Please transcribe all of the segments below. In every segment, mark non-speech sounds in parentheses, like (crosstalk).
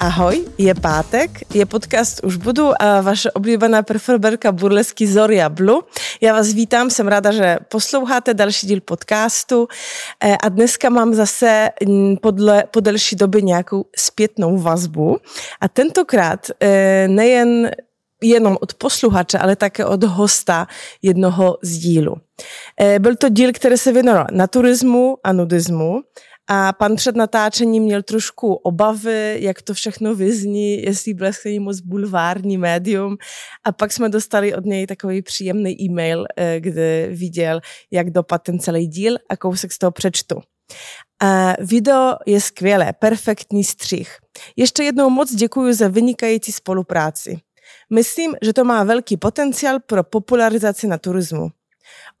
Ahoj, je pátek, je podcast Už budu a vaše oblíbená performerka burlesky Zoria Blue. Já vás vítám, jsem ráda, že posloucháte další díl podcastu e, a dneska mám zase podle, po delší době nějakou zpětnou vazbu a tentokrát e, nejen jenom od posluchače, ale také od hosta jednoho z dílu. E, byl to díl, který se věnoval naturismu a nudismu a pan před natáčením měl trošku obavy, jak to všechno vyzní, jestli Blesk není moc bulvární médium. A pak jsme dostali od něj takový příjemný e-mail, eh, kde viděl, jak dopadl ten celý díl a kousek z toho přečtu. A video je skvělé, perfektní střih. Ještě jednou moc děkuji za vynikající spolupráci. Myslím, že to má velký potenciál pro popularizaci na turismu.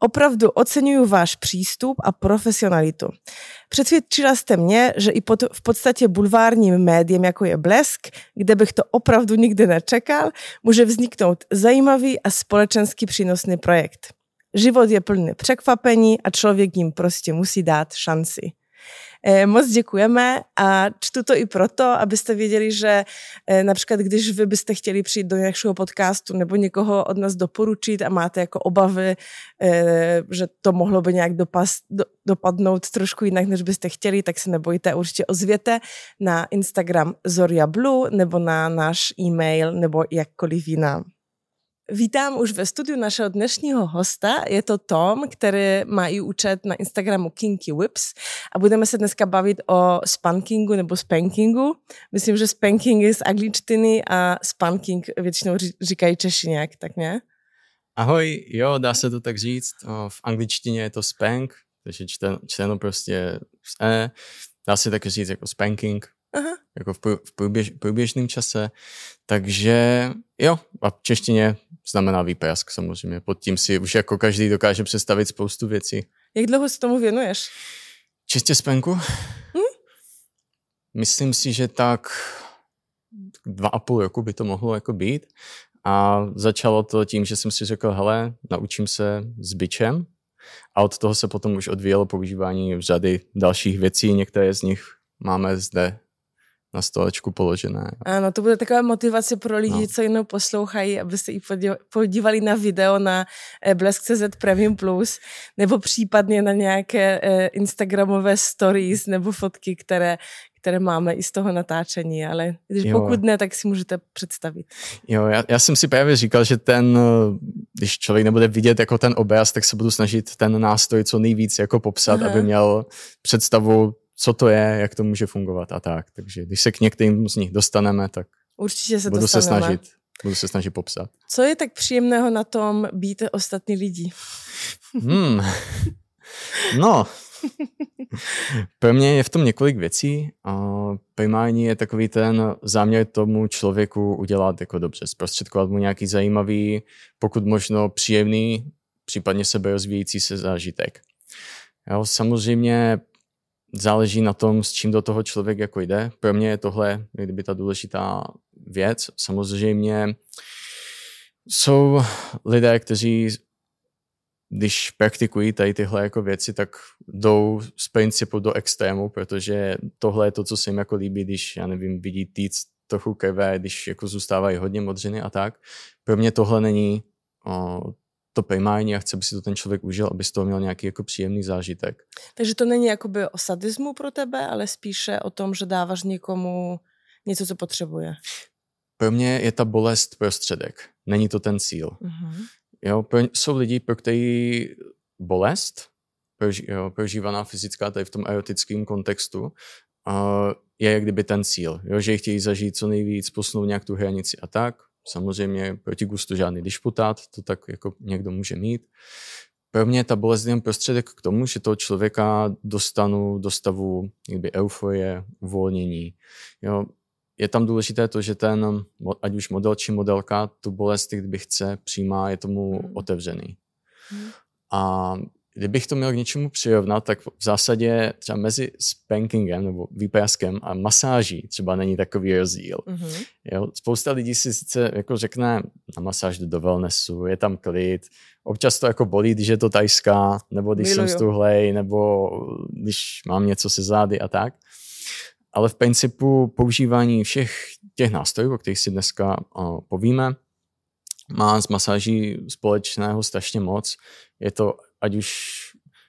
Opravdu oceňuju váš přístup a profesionalitu. Přesvědčila jste mě, že i pod, v podstatě bulvárním médiem, jako je Blesk, kde bych to opravdu nikdy nečekal, může vzniknout zajímavý a společensky přínosný projekt. Život je plný překvapení a člověk jim prostě musí dát šanci. Eh, moc děkujeme a čtu to i proto, abyste věděli, že eh, například když vy byste chtěli přijít do nějakého podcastu nebo někoho od nás doporučit a máte jako obavy, eh, že to mohlo by nějak dopas, do, dopadnout trošku jinak, než byste chtěli, tak se nebojte, určitě ozvěte na Instagram Zoria Blue nebo na náš e-mail nebo jakkoliv jinam. Vítám už ve studiu našeho dnešního hosta. Je to Tom, který má i účet na Instagramu Kinky Whips a budeme se dneska bavit o spankingu nebo spankingu. Myslím, že spanking je z angličtiny a spanking většinou říkají Češi nějak, tak ne? Ahoj, jo, dá se to tak říct. V angličtině je to spank, takže čteno, čteno prostě z E. Dá se tak říct jako spanking, Aha. jako v, v průběž, průběžném čase. Takže jo, a v češtině znamená výprask samozřejmě. Pod tím si už jako každý dokáže představit spoustu věcí. Jak dlouho se tomu věnuješ? Čistě spenku? Hm? Myslím si, že tak dva a půl roku by to mohlo jako být. A začalo to tím, že jsem si řekl, hele, naučím se s bičem. A od toho se potom už odvíjelo používání řady dalších věcí. Některé z nich máme zde na stolečku položené. Ano, to bude taková motivace pro lidi, no. co jenom poslouchají, aby se i podívali na video na eh, Blesk.cz Premium Plus, nebo případně na nějaké eh, Instagramové stories nebo fotky, které, které máme i z toho natáčení, ale když jo. pokud ne, tak si můžete představit. Jo, já, já jsem si právě říkal, že ten, eh, když člověk nebude vidět jako ten obraz, tak se budu snažit ten nástroj co nejvíc jako popsat, Aha. aby měl představu co to je, jak to může fungovat a tak. Takže když se k některým z nich dostaneme, tak Určitě se budu dostaneme. se snažit. Budu se snažit popsat. Co je tak příjemného na tom být ostatní lidi? Hmm. No, pro mě je v tom několik věcí. Primární je takový ten záměr tomu člověku udělat jako dobře, zprostředkovat mu nějaký zajímavý, pokud možno příjemný, případně seberozvíjící se zážitek. Jo, samozřejmě záleží na tom, s čím do toho člověk jako jde. Pro mě je tohle kdyby ta důležitá věc. Samozřejmě jsou lidé, kteří když praktikují tady tyhle jako věci, tak jdou z principu do extrému, protože tohle je to, co se jim jako líbí, když, já nevím, vidí týc trochu krve, když jako zůstávají hodně modřiny a tak. Pro mě tohle není o, to primární a chce, aby si to ten člověk užil, aby z toho měl nějaký jako příjemný zážitek. Takže to není jakoby o sadismu pro tebe, ale spíše o tom, že dáváš někomu něco, co potřebuje. Pro mě je ta bolest prostředek, není to ten cíl. Uh-huh. Jo, pro, jsou lidi, pro který bolest, proži, jo, prožívaná fyzická tady v tom erotickém kontextu, uh, je jak kdyby ten cíl, jo, že chtějí zažít co nejvíc, posunout nějak tu hranici a tak. Samozřejmě proti gustu žádný disputát, to tak jako někdo může mít. Pro mě ta bolest je prostředek k tomu, že toho člověka dostanu do stavu jakby euforie, uvolnění. Jo, je tam důležité to, že ten, ať už model či modelka, tu bolest, kdyby chce, přijímá, je tomu hmm. otevřený. Hmm. A kdybych to měl k něčemu přirovnat, tak v zásadě třeba mezi spankingem nebo výpraskem a masáží třeba není takový rozdíl. Mm-hmm. Jo, spousta lidí si sice jako řekne na masáž do wellnessu, je tam klid, občas to jako bolí, když je to tajská, nebo když Miluju. jsem stuhlej, nebo když mám něco se zády a tak. ale v principu používání všech těch nástrojů, o kterých si dneska uh, povíme, má s masáží společného strašně moc. Je to ať už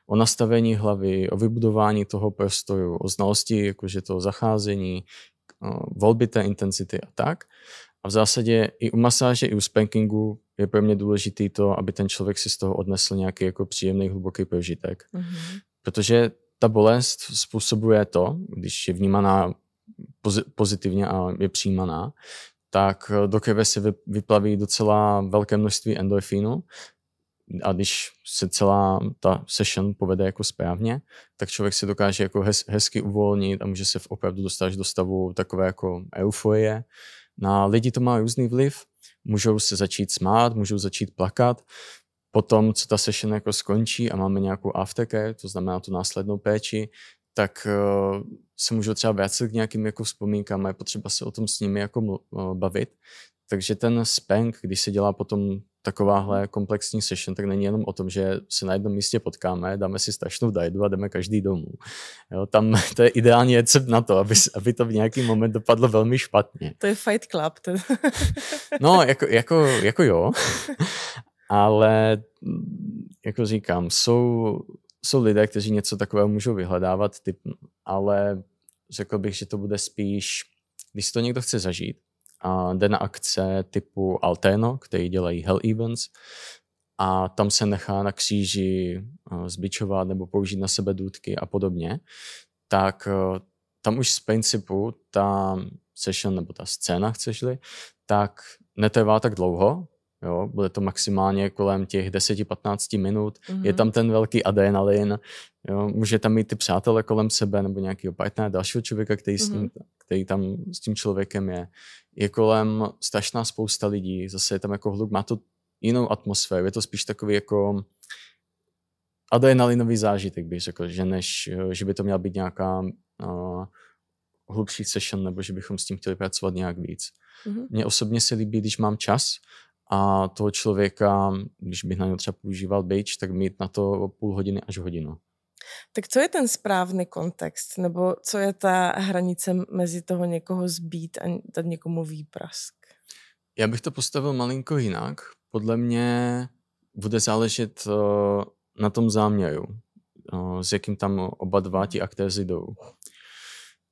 o nastavení hlavy, o vybudování toho prostoru, o znalosti jakože toho zacházení, volby té intenzity a tak. A v zásadě i u masáže, i u spankingu je pro mě důležitý to, aby ten člověk si z toho odnesl nějaký jako příjemný, hluboký prožitek. Mm-hmm. Protože ta bolest způsobuje to, když je vnímaná pozitivně a je přijímaná, tak do krve se vyplaví docela velké množství endorfínu a když se celá ta session povede jako správně, tak člověk se dokáže jako hez, hezky uvolnit a může se opravdu dostat do stavu takové jako euforie. Na lidi to má různý vliv, můžou se začít smát, můžou začít plakat, potom, co ta session jako skončí a máme nějakou aftercare, to znamená tu následnou péči, tak uh, se můžou třeba vrátit k nějakým jako vzpomínkám a je potřeba se o tom s nimi jako uh, bavit. Takže ten spank, když se dělá potom takováhle komplexní session, tak není jenom o tom, že se na jednom místě potkáme, dáme si strašnou dajdu a jdeme každý domů. Jo, tam (laughs) to je ideální recept na to, aby, aby to v nějaký moment dopadlo velmi špatně. To je Fight Club. To... no, jako, jako, jako jo, (laughs) ale jako říkám, jsou, jsou lidé, kteří něco takového můžou vyhledávat, typ, ale řekl bych, že to bude spíš, když to někdo chce zažít, a jde na akce typu Alteno, který dělají Hell Events a tam se nechá na kříži zbičovat nebo použít na sebe důdky a podobně, tak tam už z principu ta session nebo ta scéna, chceš-li, tak netrvá tak dlouho, Jo, bude to maximálně kolem těch 10-15 minut. Mm-hmm. Je tam ten velký adrenalin. Jo, může tam mít ty přátelé kolem sebe nebo nějakého partnera, dalšího člověka, který, mm-hmm. s ním, mhm. Který tam s tím člověkem je. Je kolem strašná spousta lidí. Zase je tam jako hluk, má to jinou atmosféru. Je to spíš takový jako adrenalinový zážitek, bych řekl, že než, že by to měla být nějaká uh, hlubší session, nebo že bychom s tím chtěli pracovat nějak víc. Mm-hmm. Mně osobně se líbí, když mám čas a toho člověka, když bych na něj třeba používal beach, tak mít na to půl hodiny až hodinu. Tak co je ten správný kontext? Nebo co je ta hranice mezi toho někoho zbít a dát někomu výprask? Já bych to postavil malinko jinak. Podle mě bude záležet uh, na tom záměru, uh, s jakým tam oba dva ti aktéři jdou.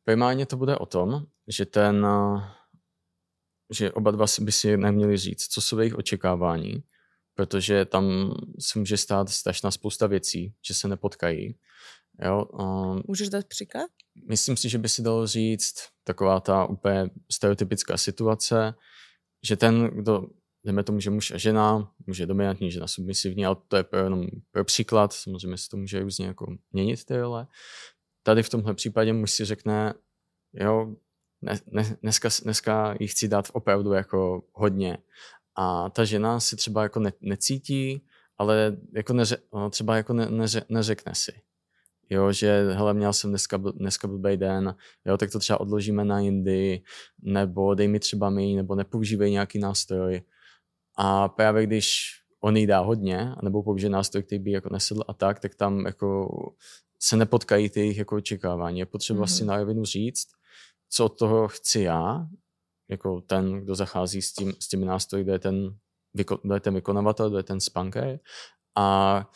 Primárně to bude o tom, že ten uh, že oba dva by si neměli říct, co jsou jejich očekávání, protože tam se může stát strašná spousta věcí, že se nepotkají. Jo, um, Můžeš dát příklad? Myslím si, že by si dalo říct taková ta úplně stereotypická situace, že ten, kdo, jdeme tomu, že muž a žena, muž je dominantní, žena submisivní, ale to je pro, jenom pro příklad, samozřejmě se to může různě jako měnit ty role. Tady v tomhle případě muž si řekne, jo, ne, ne, dneska, dneska jí chci dát opravdu jako hodně. A ta žena si třeba jako ne, necítí, ale jako neře, třeba jako ne, neře, neřekne si. Jo, že hele, měl jsem dneska, dneska blbý den, jo, tak to třeba odložíme na jindy, nebo dej mi třeba mi, nebo nepoužívej nějaký nástroj. A právě když on jí dá hodně, nebo použije nástroj, který by jako nesedl a tak, tak tam jako se nepotkají ty jejich jako očekávání. Je potřeba mm-hmm. si na rovinu říct, co od toho chci já, jako ten, kdo zachází s, tím, s těmi nástroji, kdo je ten, kdo je ten vykonavatel, kdo je ten spanker a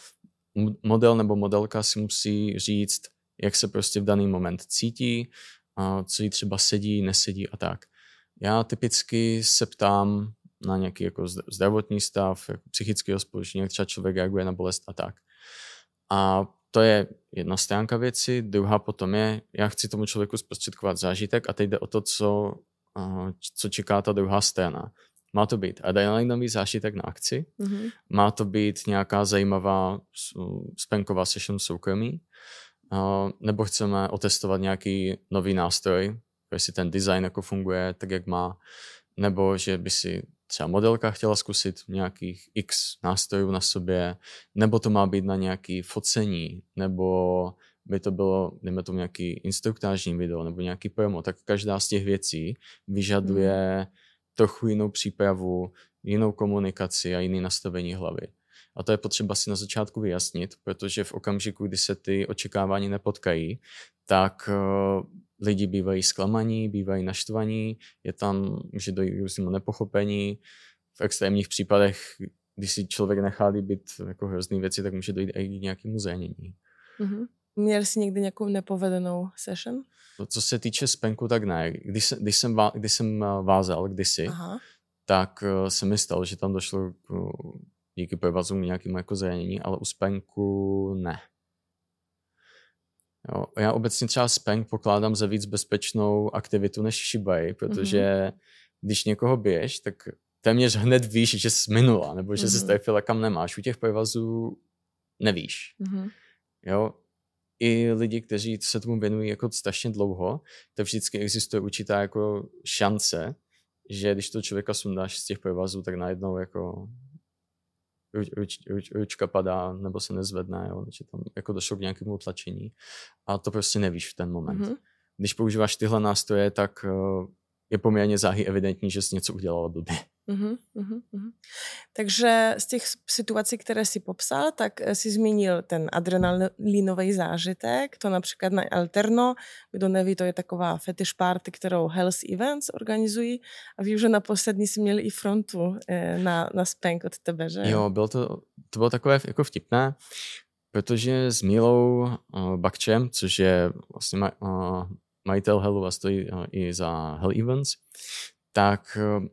model nebo modelka si musí říct, jak se prostě v daný moment cítí, a co jí třeba sedí, nesedí a tak. Já typicky se ptám na nějaký jako zdravotní stav, jako psychického spoždění, jak třeba člověk reaguje na bolest a tak. A to je jedna stránka věci, druhá potom je, já chci tomu člověku zprostředkovat zážitek a teď jde o to, co, co čeká ta druhá strana. Má to být adrenalinový zážitek na akci, mm-hmm. má to být nějaká zajímavá spenková session soukromí, nebo chceme otestovat nějaký nový nástroj, jestli ten design jako funguje tak, jak má, nebo že by si třeba modelka chtěla zkusit nějakých x nástrojů na sobě, nebo to má být na nějaký focení, nebo by to bylo, dejme tomu nějaký instruktážní video nebo nějaký promo, tak každá z těch věcí vyžaduje hmm. trochu jinou přípravu, jinou komunikaci a jiný nastavení hlavy. A to je potřeba si na začátku vyjasnit, protože v okamžiku, kdy se ty očekávání nepotkají, tak uh, lidi bývají zklamaní, bývají naštvaní, je tam, může dojít k různému nepochopení. V extrémních případech, když si člověk nechá líbit jako hrozný věci, tak může dojít i k nějakému zranění. Mm-hmm. Měl jsi někdy nějakou nepovedenou session? To, co se týče spenku, tak ne. Když, jsem, když, jsem, když jsem vázal kdysi, Aha. tak se mi stalo, že tam došlo k, díky provazům nějakému jako zranění, ale u spenku ne. Jo, já obecně třeba spank pokládám za víc bezpečnou aktivitu než šibaj, protože mm-hmm. když někoho běž, tak téměř hned víš, že jsi minula, nebo že mm-hmm. se strefila kam nemáš. U těch provazů nevíš. Mm-hmm. Jo, i lidi, kteří se tomu věnují jako strašně dlouho, tak vždycky existuje určitá jako šance, že když to člověka sundáš z těch provazů, tak najednou jako ruč, ruč, ruč, ručka padá nebo se nezvedne, jo, že tam jako došlo k nějakému tlačení a to prostě nevíš v ten moment. Mm-hmm. Když používáš tyhle nástroje, tak uh, je poměrně záhy evidentní, že jsi něco udělala blbě. Uh-huh, uh-huh. Takže z těch situací, které si popsal, tak eh, si zmínil ten adrenalinový zážitek, to například na Alterno, kdo neví, to je taková fetish party, kterou Hells Events organizují a vím, že na poslední si měli i frontu eh, na, na spank od tebe, že? Jo, bylo to, to bylo takové jako vtipné, protože s Milou uh, Bakčem, což je vlastně maj, uh, majitel Hellu a stojí uh, i za Hell Events, tak uh,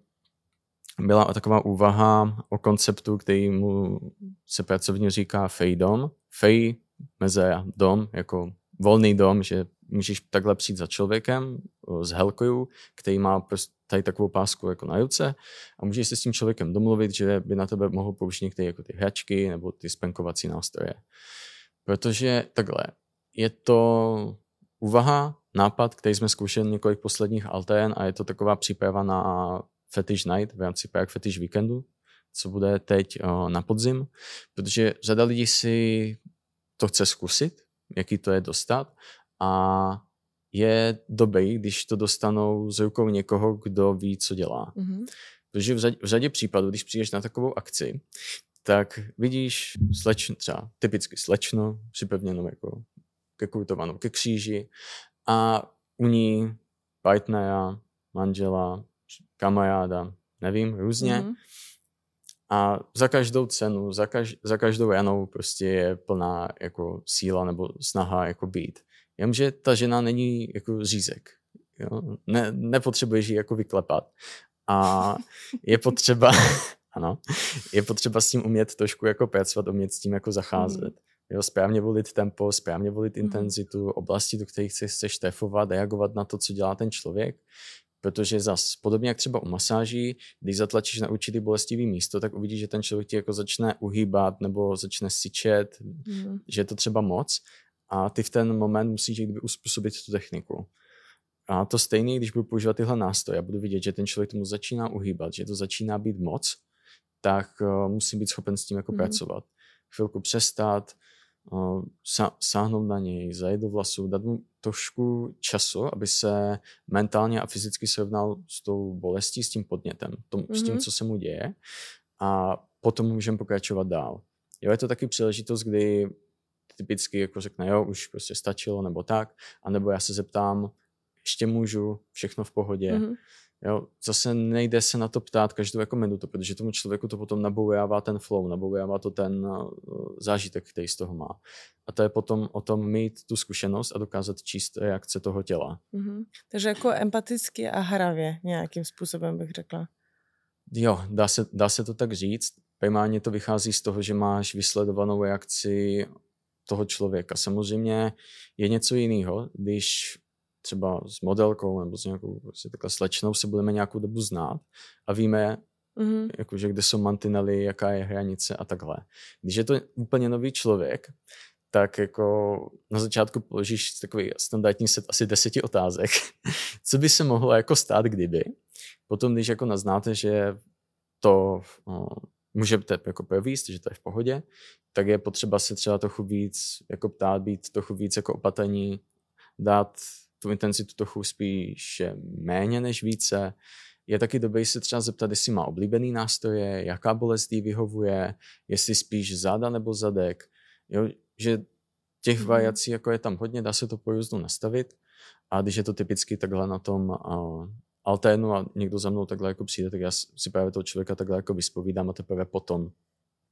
byla taková úvaha o konceptu, který mu se pracovně říká fejdom. Fej meze dom, jako volný dom, že můžeš takhle přijít za člověkem s helkojů, který má prostě tady takovou pásku jako na ruce a můžeš se s tím člověkem domluvit, že by na tebe mohl použít některé jako ty hračky nebo ty spenkovací nástroje. Protože takhle, je to úvaha, nápad, který jsme zkoušeli několik posledních altén a je to taková příprava na Fetish Night v rámci Prague Fetish Weekendu, co bude teď na podzim, protože řada lidí si to chce zkusit, jaký to je dostat a je dobrý, když to dostanou z rukou někoho, kdo ví, co dělá. Mm-hmm. Protože v řadě, v řadě případů, když přijdeš na takovou akci, tak vidíš slečno, třeba typicky slečno, připevněnou jako ke kultovanou ke kříži a u ní partnera, manžela, kamaráda, nevím, různě. Mm-hmm. A za každou cenu, za, kaž, za každou ranou prostě je plná jako síla nebo snaha jako být. Jenomže ta žena není jako řízek. Jo? Ne, nepotřebuješ ji jako vyklepat. A je (laughs) potřeba, (laughs) ano, je potřeba s tím umět trošku jako pracovat, umět s tím jako zacházet. Mm. Jo, správně volit tempo, správně volit mm. intenzitu, oblasti, do kterých chceš, chceš trefovat, reagovat na to, co dělá ten člověk. Protože zas, podobně jak třeba u masáží, když zatlačíš na určitý bolestivý místo, tak uvidíš, že ten člověk ti jako začne uhýbat nebo začne syčet, mm. že je to třeba moc a ty v ten moment musíš kdyby uspůsobit tu techniku. A to stejné, když budu používat tyhle nástroje, já budu vidět, že ten člověk tomu začíná uhýbat, že to začíná být moc, tak uh, musím být schopen s tím jako mm. pracovat. Chvilku přestat, sáhnout na něj, zajít do vlasu, dát mu trošku času, aby se mentálně a fyzicky srovnal s tou bolestí, s tím podnětem, tom, mm-hmm. s tím, mhm. co se mu děje a potom můžeme pokračovat dál. Jo, je to taky příležitost, kdy typicky jako řekne, jo, už prostě stačilo, nebo tak, anebo já se zeptám, ještě můžu, všechno v pohodě. Mm-hmm. Jo, zase nejde se na to ptát každou jako minutu, protože tomu člověku to potom naboujává ten flow, naboujává to ten uh, zážitek, který z toho má. A to je potom o tom mít tu zkušenost a dokázat číst reakce toho těla. Mm-hmm. Takže jako empaticky a hravě nějakým způsobem bych řekla. Jo, dá se, dá se to tak říct. Primárně to vychází z toho, že máš vysledovanou reakci toho člověka. Samozřejmě je něco jiného, když třeba s modelkou nebo s nějakou prostě takhle slečnou se budeme nějakou dobu znát a víme, mm-hmm. jakože kde jsou mantinely, jaká je hranice a takhle. Když je to úplně nový člověk, tak jako na začátku položíš takový standardní set asi deseti otázek, (laughs) co by se mohlo jako stát, kdyby. Potom, když jako naznáte, že to no, můžete jako províst, že to je v pohodě, tak je potřeba se třeba trochu víc jako ptát, být trochu víc jako opatrní, dát tu intenzitu trochu spíš méně než více. Je taky dobré se třeba zeptat, jestli má oblíbený nástroje, jaká bolest jí vyhovuje, jestli spíš záda nebo zadek. Jo, že těch mm. variací jako je tam hodně, dá se to po nastavit. A když je to typicky takhle na tom uh, alténu a někdo za mnou takhle jako přijde, tak já si právě toho člověka takhle jako vyspovídám a teprve potom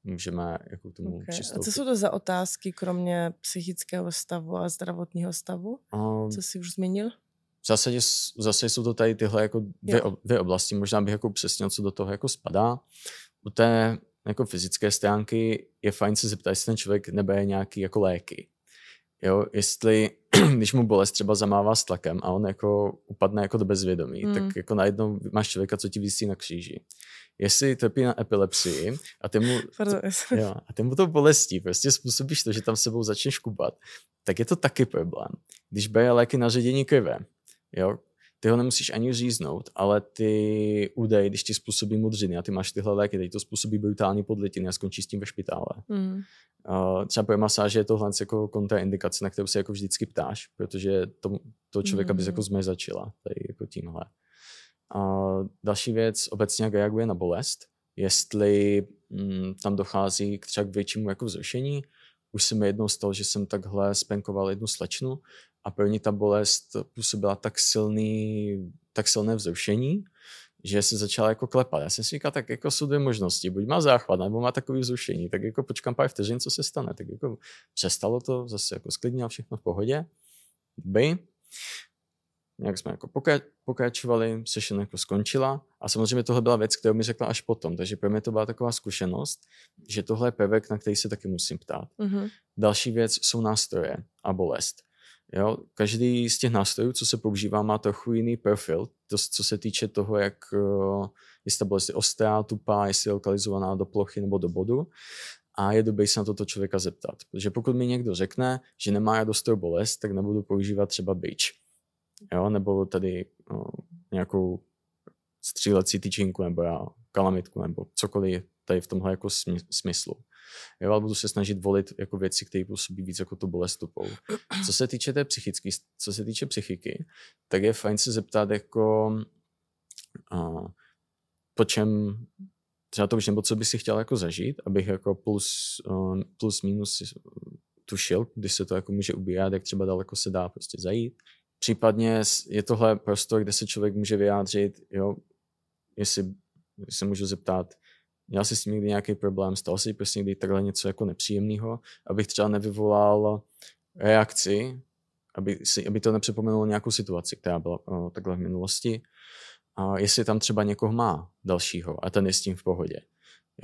můžeme jako k tomu okay. přistoupit. A co jsou to za otázky, kromě psychického stavu a zdravotního stavu? Um, co jsi už zmínil? V zásadě zase jsou to tady tyhle jako dvě, dvě oblasti. Možná bych jako přesně co do toho jako spadá. U té jako fyzické stránky je fajn se zeptat, jestli ten člověk nebere nějaký jako léky. Jo, jestli, když mu bolest třeba zamává s tlakem a on jako upadne jako do bezvědomí, mm. tak hmm. jako najednou máš člověka, co ti vysí na kříži. Jestli trpí na epilepsii a ty mu, to, jo, a ty mu to bolestí, prostě způsobíš to, že tam sebou začneš kubat, tak je to taky problém. Když bere léky na ředění krve, jo, ty ho nemusíš ani říznout, ale ty údaje, když ti způsobí mudřiny a ty máš tyhle léky, teď to způsobí brutální podlitiny a skončíš s tím ve špitále. Mm. Uh, třeba pro masáže je tohle jako kontraindikace, na kterou se jako vždycky ptáš, protože to, to člověka mm. bys jako zmezačila tady jako tímhle. Uh, další věc, obecně jak reaguje na bolest, jestli mm, tam dochází k třeba k většímu jako vzrušení. Už se mi jednou stalo, že jsem takhle spenkoval jednu slečnu a pro ní ta bolest působila tak silný, tak silné vzrušení, že se začala jako klepat. Já jsem si říkal, tak jako jsou dvě možnosti, buď má záchvat, nebo má takový vzrušení, tak jako počkám pár vteřin, co se stane. Tak jako přestalo to, zase jako sklidnilo všechno v pohodě. By. Nějak jsme jako pokračovali, session jako skončila a samozřejmě tohle byla věc, kterou mi řekla až potom, takže pro mě to byla taková zkušenost, že tohle je prvek, na který se taky musím ptát. Mm-hmm. Další věc jsou nástroje a bolest. Jo, každý z těch nástrojů, co se používá, má trochu jiný profil, to, co se týče toho, jak uh, jestli ta bolest je ostrá, tupá, jestli je lokalizovaná do plochy nebo do bodu. A je dobré se na toto člověka zeptat. Protože pokud mi někdo řekne, že nemá dostou bolest, tak nebudu používat třeba bič. Jo, nebo tady uh, nějakou střílecí tyčinku, nebo já, kalamitku, nebo cokoliv tady v tomhle jako smyslu. Jo, ale budu se snažit volit jako věci, které působí víc jako tu bolest. Co se týče té psychiky, co se týče psychiky, tak je fajn se zeptat jako uh, po čem třeba to už nebo co by si chtěl jako zažít, abych jako plus, plus minus tušil, když se to jako může ubírat, jak třeba daleko se dá prostě zajít. Případně je tohle prostor, kde se člověk může vyjádřit, jo, jestli se můžu zeptat, měl jsi s tím někdy nějaký problém, stalo se prostě někdy takhle něco jako nepříjemného, abych třeba nevyvolal reakci, aby, si, aby to nepřipomenulo nějakou situaci, která byla o, takhle v minulosti. A jestli tam třeba někoho má dalšího a ten je s tím v pohodě.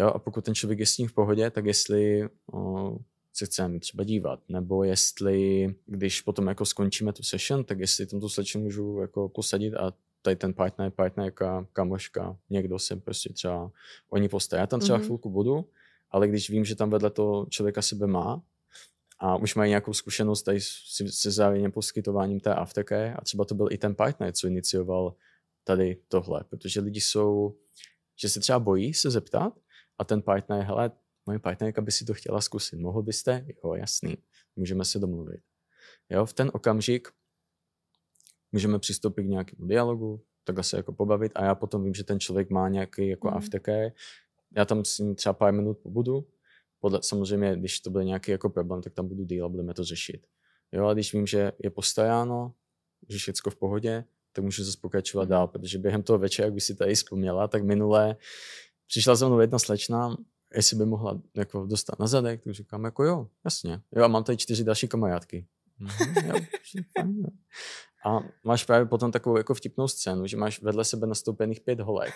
Jo, a pokud ten člověk je s tím v pohodě, tak jestli o, se chceme třeba dívat, nebo jestli, když potom jako skončíme tu session, tak jestli tam tu slečnu můžu jako posadit a tady ten partner, partnerka, kamoška, někdo se prostě třeba o ní postará. Já tam třeba mm-hmm. chvilku budu, ale když vím, že tam vedle toho člověka sebe má a už mají nějakou zkušenost tady se závěrem poskytováním té aftercare a třeba to byl i ten partner, co inicioval tady tohle, protože lidi jsou, že se třeba bojí se zeptat a ten partner, hele, moje partnerka by si to chtěla zkusit, mohl byste? Jo, jasný, můžeme se domluvit. Jo, v ten okamžik můžeme přistoupit k nějakému dialogu, takhle se jako pobavit a já potom vím, že ten člověk má nějaký jako mm. aftercare. Já tam s ním třeba pár minut pobudu. Podle, samozřejmě, když to bude nějaký jako problém, tak tam budu díl a budeme to řešit. Jo, a když vím, že je postaráno, že všechno v pohodě, tak můžu zase pokračovat mm. dál, protože během toho večera, jak by si tady vzpomněla, tak minule přišla za mnou jedna slečna, jestli by mohla jako dostat na zadek, tak říkám jako jo, jasně. Jo, a mám tady čtyři další kamarádky. Mm, (laughs) jo, fajn, jo. A máš právě potom takovou jako vtipnou scénu, že máš vedle sebe nastoupených pět holek.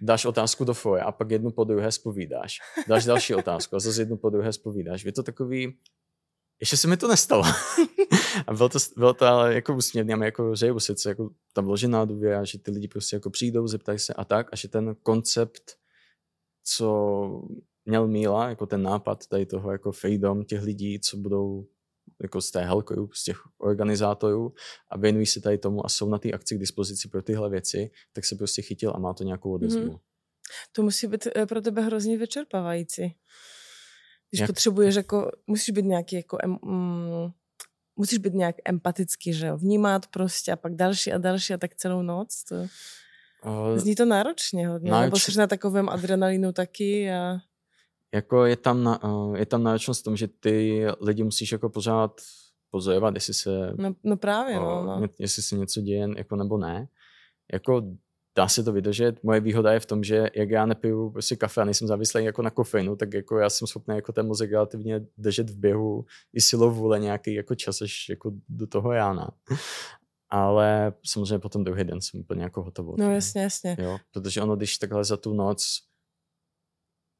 Dáš otázku do foje a pak jednu po druhé spovídáš. Dáš další otázku a zase jednu po druhé spovídáš. Je to takový, ještě se mi to nestalo. a bylo to, bylo to ale jako úsměvný a jako řeju sice, jako tam vložená důvěra, že ty lidi prostě jako přijdou, zeptají se a tak a že ten koncept, co měl Míla, jako ten nápad tady toho jako fejdom těch lidí, co budou jako z té helkoju, z těch organizátorů a věnují se tady tomu a jsou na té akci k dispozici pro tyhle věci, tak se prostě chytil a má to nějakou odezvu. Mm. To musí být eh, pro tebe hrozně vyčerpávající. Když Jak? potřebuješ jako, musíš být nějaký jako, mm, musíš být nějak empatický, že jo, vnímat prostě a pak další a další a tak celou noc. To... Uh, Zní to náročně hodně, nároč... nebo jsi na takovém adrenalinu taky a jako je tam, na, eh, je tam náročnost v tom, že ty lidi musíš jako pořád pozorovat, jestli se... No, no právě, no, no. Jestli se něco děje, jako nebo ne. Jako dá se to vydržet. Moje výhoda je v tom, že jak já nepiju prostě kafe a nejsem závislý jako na kofeinu, tak jako já jsem schopný jako ten mozek relativně držet v běhu i silou vůle nějaký jako čas až jako do toho jána. Ale samozřejmě potom druhý den jsem úplně jako hotový. No jasně, jasně. Jo, protože ono, když takhle za tu noc,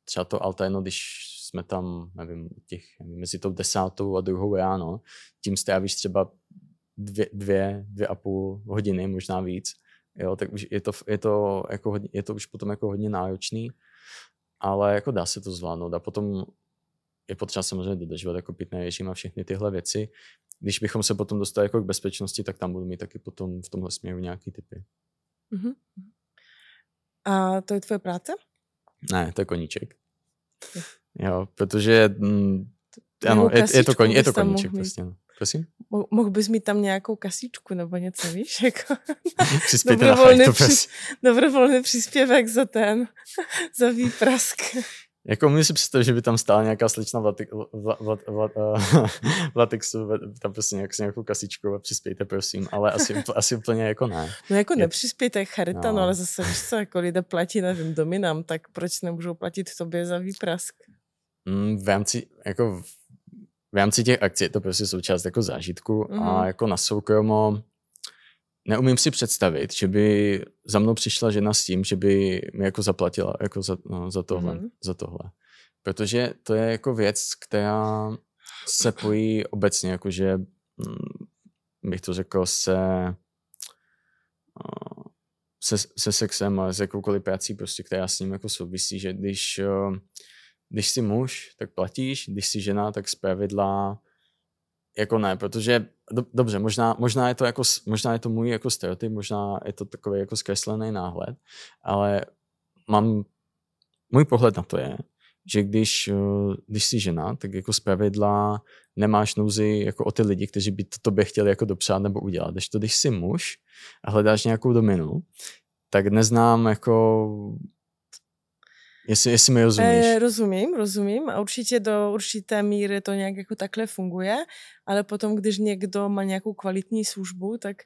třeba to alterno, když jsme tam, nevím, těch, nevím, mezi tou desátou a druhou ráno, tím strávíš třeba dvě, dvě, dvě a půl hodiny, možná víc, jo, tak už je to, je to, jako je to už potom jako hodně náročný, ale jako dá se to zvládnout a potom je potřeba samozřejmě dodržovat jako pitné režim a všechny tyhle věci. Když bychom se potom dostali jako k bezpečnosti, tak tam budu mít taky potom v tomhle směru nějaký typy. Uh-huh. A to je tvoje práce? Ne, to je koníček. Jo, protože mm, ano, je, je, to, koní, je to koníček, prostě. No. Prosím? Mohl bys mít tam nějakou kasíčku nebo něco, víš? Jako, (laughs) dobrovolný, na přis, dobrovolný příspěvek za ten, (laughs) za výprask. Jako můžu si představit, že by tam stála nějaká slečna v, latik, v, v, v, v latexu, tam prostě nějak, s nějakou kasičkou a přispějte, prosím, ale asi, asi úplně jako ne. No jako je, nepřispějte charita, no. no. ale zase víš co, jako lidé platí, nevím, dominám, tak proč nemůžou platit tobě za výprask? Mm, v rámci, jako v rámci těch akcí je to prostě součást jako zážitku mm. a mhm. jako na soukromo neumím si představit, že by za mnou přišla žena s tím, že by mi jako zaplatila jako za, no, za, tohle, mm. za tohle. Protože to je jako věc, která se pojí obecně, jakože mm, bych to řekl, se, se, se sexem a s jakoukoliv prací, prostě, která s ním jako souvisí, že když když jsi muž, tak platíš, když jsi žena, tak z pravidla jako ne, protože do, dobře, možná, možná, je to jako, možná je to můj jako stereotyp, možná je to takový jako zkreslený náhled, ale mám, můj pohled na to je, že když, eh, když jsi žena, tak jako z pravidla nemáš nouzi jako o ty lidi, kteří by to tobě chtěli jako dopřát nebo udělat. Když to, když jsi muž a hledáš nějakou dominu, tak neznám jako Jestli, jestli mi rozumíš. E, rozumím, rozumím a určitě do určité míry to nějak jako takhle funguje, ale potom, když někdo má nějakou kvalitní službu, tak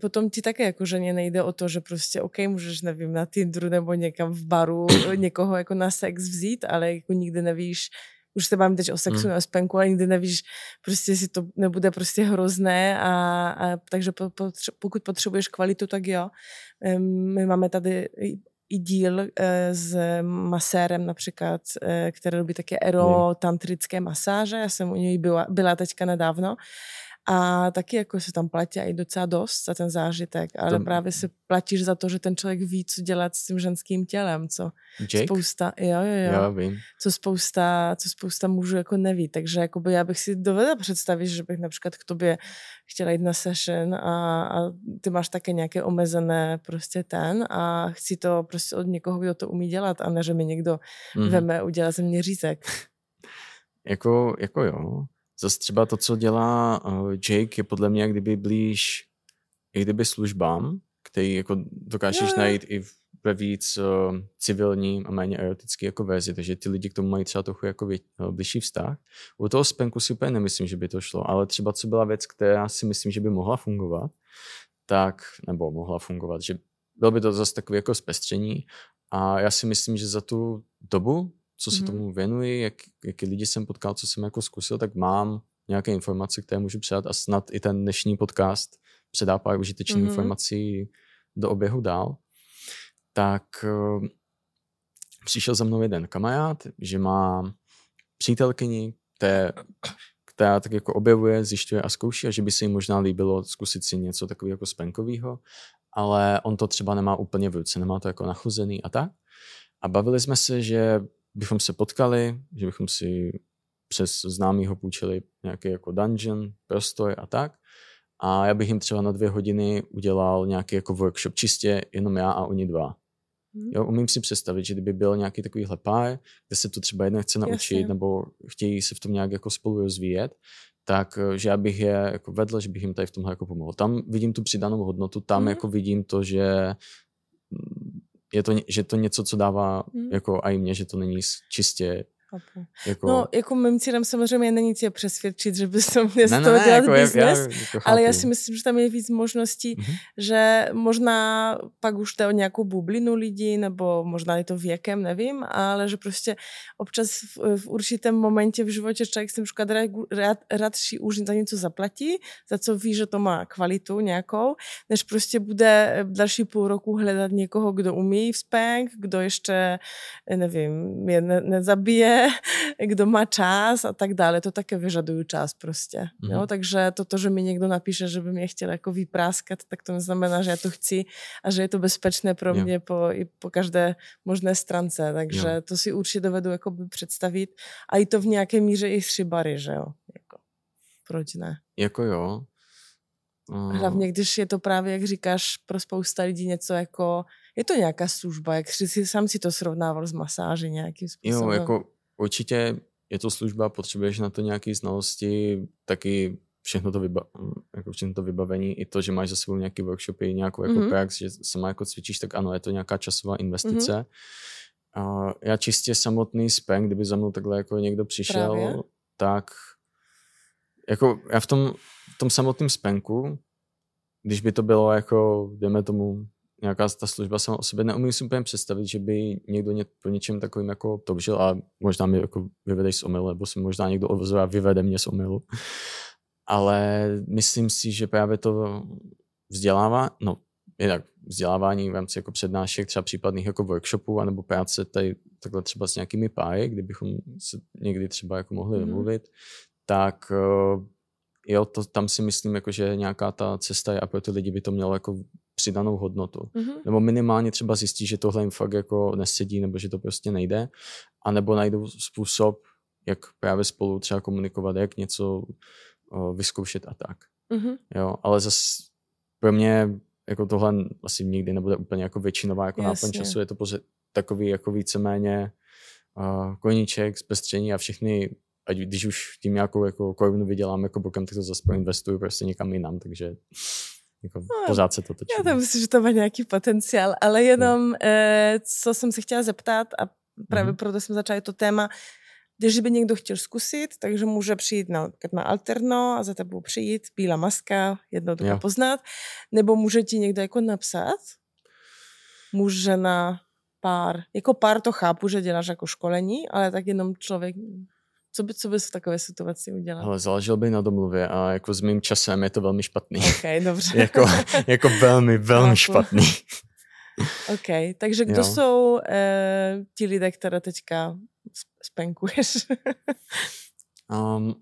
potom ti také jako ženě nejde o to, že prostě OK, můžeš, nevím, na Tinderu nebo někam v baru (coughs) někoho jako na sex vzít, ale jako nikdy nevíš, už se bavím teď o sexu hmm. o spenku, ale nikdy nevíš, prostě si to nebude prostě hrozné a, a takže po, po, pokud potřebuješ kvalitu, tak jo. My máme tady i díl e, s masérem například, e, který robí také erotantrické masáže. Já jsem u něj byla, byla teďka nedávno a taky jako se tam platí i docela dost za ten zážitek, ale to... právě se platíš za to, že ten člověk ví, co dělat s tím ženským tělem, co Jake? spousta, jo, jo, jo, já vím. co spousta, co spousta mužů jako neví, takže jakoby já bych si dovedla představit, že bych například k tobě chtěla jít na session a, a ty máš také nějaké omezené prostě ten a chci to prostě od někoho, kdo to umí dělat a ne, že mi někdo mm-hmm. veme udělat ze mě řízek. (laughs) jako, jako jo, Zase třeba to, co dělá uh, Jake, je podle mě jak kdyby blíž i kdyby službám, který jako dokážeš yeah. najít i ve víc uh, civilní a méně erotický jako verzi, takže ty lidi k tomu mají třeba trochu jako vě, uh, blížší vztah. U toho spenku si úplně nemyslím, že by to šlo, ale třeba co byla věc, která si myslím, že by mohla fungovat, tak, nebo mohla fungovat, že bylo by to zase takové jako zpestření a já si myslím, že za tu dobu, co se mm-hmm. tomu věnuji, jak, jaký lidi jsem potkal, co jsem jako zkusil, tak mám nějaké informace, které můžu předat a snad i ten dnešní podcast předá pár užitečných mm-hmm. informací do oběhu dál. Tak uh, přišel za mnou jeden kamarád, že má přítelkyni, které, která tak jako objevuje, zjišťuje a zkouší a že by se jí možná líbilo zkusit si něco takového jako spenkového, ale on to třeba nemá úplně v ruce, nemá to jako nachuzený a tak. A bavili jsme se, že bychom se potkali, že bychom si přes známýho půjčili nějaký jako dungeon, prostor a tak. A já bych jim třeba na dvě hodiny udělal nějaký jako workshop, čistě jenom já a oni dva. Hmm. Jo, umím si představit, že kdyby byl nějaký takovýhle pár, kde se to třeba jeden chce naučit, Jasně. nebo chtějí se v tom nějak jako spolu rozvíjet, tak že já bych je jako vedl, že bych jim tady v tomhle jako pomohl. Tam vidím tu přidanou hodnotu, tam hmm. jako vidím to, že je to, že to něco, co dává mm. jako i mě, že to není čistě Chápu. Jako... No, jako mým cílem samozřejmě není tě přesvědčit, že bys to měl ne, z toho ne, dělat jako business, já, já, jako ale já si myslím, že tam je víc možností, mm-hmm. že možná pak už jde o nějakou bublinu lidí, nebo možná je to věkem, nevím, ale že prostě občas v, v určitém momentě v životě člověk si například rád, radši už za něco zaplatí, za co ví, že to má kvalitu nějakou, než prostě bude další půl roku hledat někoho, kdo umí v spank, kdo ještě, nevím, je ne, nezabije, (laughs) kdo má čas a tak dále, to také vyžadují čas prostě. Mm-hmm. Jo? Takže toto, že mi někdo napíše, že by mě chtěl jako vypráskat, tak to neznamená, že já to chci a že je to bezpečné pro mě po, i po každé možné strance. Takže jo. to si určitě dovedu jako by představit. A i to v nějaké míře i bary, že jo. Jako, proč ne? Jako jo. Uh... Hlavně, když je to právě, jak říkáš, pro spousta lidí něco jako, je to nějaká služba, jak jsi sám si to srovnával s masáží nějakým způsobem. Jo, jako určitě je to služba, potřebuješ na to nějaké znalosti, taky všechno to, vyba, jako všechno to vybavení, i to, že máš za sebou nějaký workshopy, nějakou jako mm-hmm. prax, že sama jako cvičíš, tak ano, je to nějaká časová investice. Mm-hmm. A já čistě samotný spank, kdyby za mnou takhle jako někdo přišel, Právě. tak jako já v tom, v tom samotném spanku, když by to bylo jako, jdeme tomu, nějaká ta služba sama o sobě. Neumím si úplně představit, že by někdo ně, po něčem takovým jako toužil a možná mi jako vyvedeš z omylu, nebo si možná někdo ovzor a vyvede mě z omylu. Ale myslím si, že právě to vzdělává, no jinak vzdělávání v rámci jako přednášek, třeba případných jako workshopů, anebo práce tady takhle třeba s nějakými páry, kdybychom se někdy třeba jako mohli mm-hmm. domluvit, tak eh, jo, to, tam si myslím, jako, že nějaká ta cesta je a pro ty lidi by to mělo jako přidanou hodnotu. Mm-hmm. Nebo minimálně třeba zjistí, že tohle jim fakt jako nesedí, nebo že to prostě nejde. A nebo najdou způsob, jak právě spolu třeba komunikovat, jak něco uh, vyzkoušet a tak. Mm-hmm. Jo, ale zase pro mě jako tohle asi nikdy nebude úplně jako většinová jako náplň času, je to pořád takový jako víceméně uh, koníček, zpestření a všechny ať když už tím nějakou jako korunu vydělám jako bokem, tak to zase investuju prostě někam jinam, takže jako no, pořád se to točí. Já to myslím, že to má nějaký potenciál, ale jenom, no. eh, co jsem se chtěla zeptat a právě mm-hmm. proto jsem začala to téma, když by někdo chtěl zkusit, takže může přijít na, na alterno a za tebou přijít, bílá maska, jednoducho poznat, nebo může ti někdo jako napsat, může na pár, jako pár to chápu, že děláš jako školení, ale tak jenom člověk co, by, co bys v takové situaci udělal? Ale záležel by na domluvě a jako s mým časem je to velmi špatný. (laughs) Ok, dobře. (laughs) jako, jako velmi, velmi špatný. (laughs) ok, takže kdo jo. jsou eh, ti lidé, které teďka spenkuješ? um,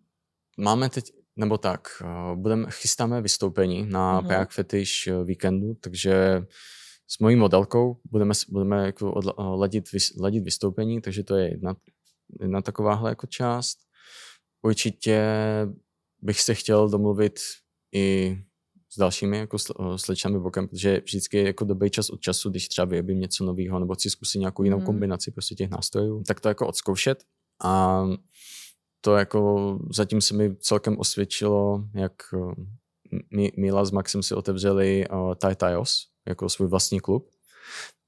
máme teď, nebo tak, uh, budeme, chystáme vystoupení na uh-huh. Prague Fetish eh, víkendu, takže s mojí modelkou budeme, budeme jako odla, ladit, ladit vystoupení, takže to je jedna, jedna takováhle jako část. Určitě bych se chtěl domluvit i s dalšími jako slečnami bokem, protože vždycky je jako dobrý čas od času, když třeba vyjebím něco nového nebo chci zkusit nějakou jinou mm. kombinaci prostě těch nástrojů, tak to jako odzkoušet a to jako zatím se mi celkem osvědčilo, jak Mila s Maxem si otevřeli uh, Tai Taios jako svůj vlastní klub,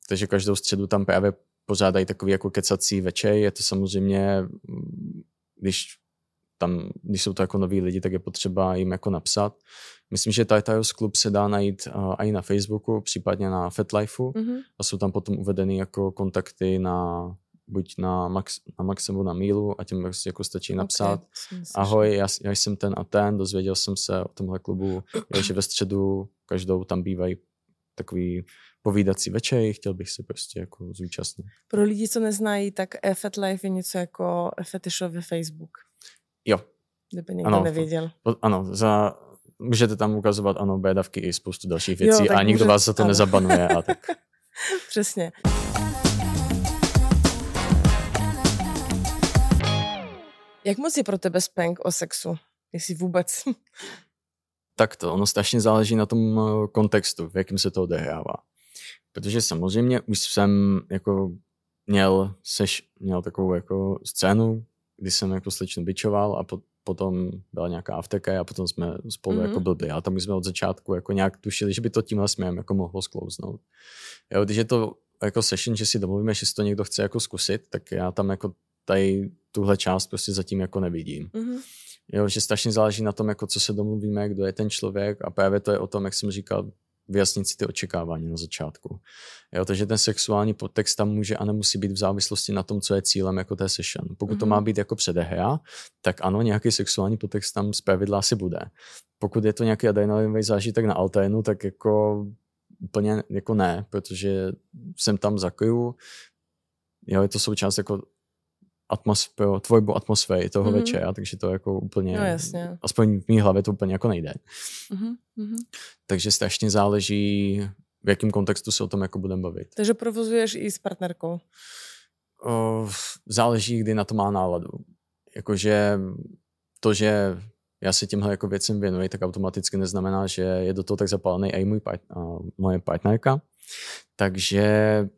takže každou středu tam právě pořádají takový jako kecací večer. Je to samozřejmě, když tam, když jsou to jako noví lidi, tak je potřeba jim jako napsat. Myslím, že Titles Club se dá najít uh, i na Facebooku, případně na FetLifeu mm-hmm. a jsou tam potom uvedeny jako kontakty na buď na Max, na Max nebo na Mílu a tím prostě jako stačí napsat okay, ahoj, já, já jsem ten a ten, dozvěděl jsem se o tomhle klubu, (clears throat) že ve středu každou tam bývají takový povídací večer, chtěl bych se prostě jako zúčastnit. Pro lidi, co neznají, tak Fat Life je něco jako fetishový Facebook. Jo. Kdyby někdo ano, nevěděl. To, ano, za, můžete tam ukazovat, ano, bédavky i spoustu dalších věcí jo, a nikdo může, vás za to ano. nezabanuje. A (laughs) tak. Přesně. Jak moc je pro tebe spank o sexu? Jestli vůbec? Tak to, ono strašně záleží na tom eh, kontextu, v jakém se to odehrává. Protože samozřejmě už jsem jako měl, seš, měl takovou jako scénu, kdy jsem jako slečnu bičoval a po, potom byla nějaká afterka a potom jsme spolu mm-hmm. jako blbli. Ale tam jsme od začátku jako nějak tušili, že by to tímhle směrem jako mohlo sklouznout. Jo, když je to jako session, že si domluvíme, že si to někdo chce jako zkusit, tak já tam jako tady tuhle část prostě zatím jako nevidím. Mm-hmm. Jo, že strašně záleží na tom, jako co se domluvíme, kdo je ten člověk a právě to je o tom, jak jsem říkal, vyjasnit si ty očekávání na začátku. Jo, takže ten sexuální podtext tam může a nemusí být v závislosti na tom, co je cílem jako té session. Pokud mm-hmm. to má mhm. být jako předehra, tak ano, nějaký sexuální podtext tam z pravidla asi bude. Pokud je to nějaký adrenalinový zážitek na alténu, tak jako úplně jako ne, protože jsem tam zakryju, jo, je to součást jako atmosféru, tvorbu atmosféry toho mm-hmm. večera, takže to jako úplně, no, jasně. aspoň v mý hlavě to úplně jako nejde. Mm-hmm. Takže strašně záleží, v jakém kontextu se o tom jako budeme bavit. Takže provozuješ i s partnerkou? O, záleží, kdy na to má náladu. Jakože to, že já se tímhle jako věcem věnuji, tak automaticky neznamená, že je do toho tak zapálený i můj part, a moje partnerka. Takže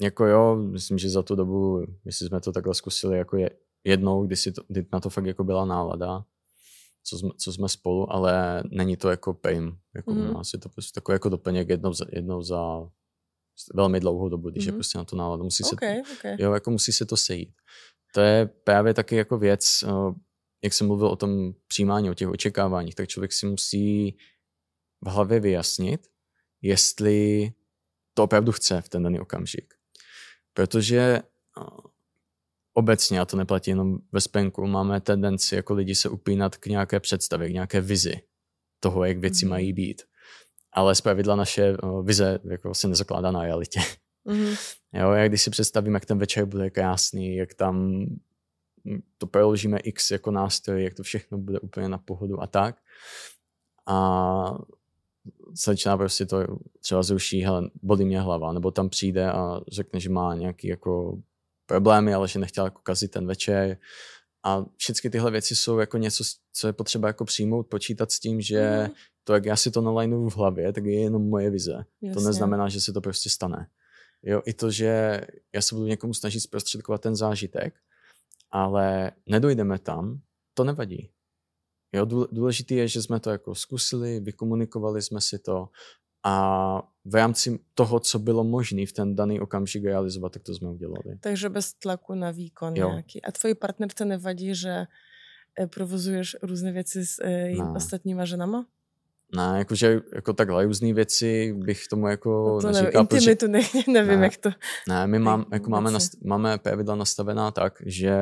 jako jo, myslím, že za tu dobu, jestli jsme to takhle zkusili jako je, jednou, kdy, si to, kdy na to fakt jako byla nálada, co jsme, co jsme spolu, ale není to jako pain. Jako mm. u nás je to prostě takový jako doplněk jednou za, jednou za velmi dlouhou dobu, když mm. je mhm. prostě na to nálada. Musí okay, se, okay. Jo, jako musí se to sejít. To je právě taky jako věc, eh, jak jsem mluvil o tom přijímání, o těch očekáváních, tak člověk si musí v hlavě vyjasnit, jestli to opravdu chce v ten daný okamžik. Protože obecně, a to neplatí jenom ve spenku, máme tendenci jako lidi se upínat k nějaké představě, k nějaké vizi toho, jak věci mm. mají být. Ale pravidla naše vize jako se nezakládá na realitě. Mm. (laughs) Jo, jak když si představím, jak ten večer bude krásný, jak tam to proložíme x jako nástroj, jak to všechno bude úplně na pohodu a tak. A začíná prostě to třeba zruší, hele, bolí mě hlava, nebo tam přijde a řekne, že má nějaký jako problémy, ale že nechtěl jako kazit ten večer. A všechny tyhle věci jsou jako něco, co je potřeba jako přijmout, počítat s tím, že mm. to, jak já si to nalajnu v hlavě, tak je jenom moje vize. Jasně. To neznamená, že se to prostě stane. Jo, i to, že já se budu někomu snažit zprostředkovat ten zážitek, ale nedojdeme tam, to nevadí. Jo, důležité je, že jsme to jako zkusili, vykomunikovali jsme si to a v rámci toho, co bylo možné v ten daný okamžik realizovat, tak to jsme udělali. Takže bez tlaku na výkon jo. nějaký. A tvoji partnerce nevadí, že e, provozuješ různé věci s e, no. ostatníma ženama? Ne, jakože jako takhle různé věci bych tomu jako no to neříkal. Nevím, intimitu, protože... ne, (laughs) nevím, ne, jak to... Ne, my mám, (laughs) jako máme, nast, máme pravidla nastavená tak, že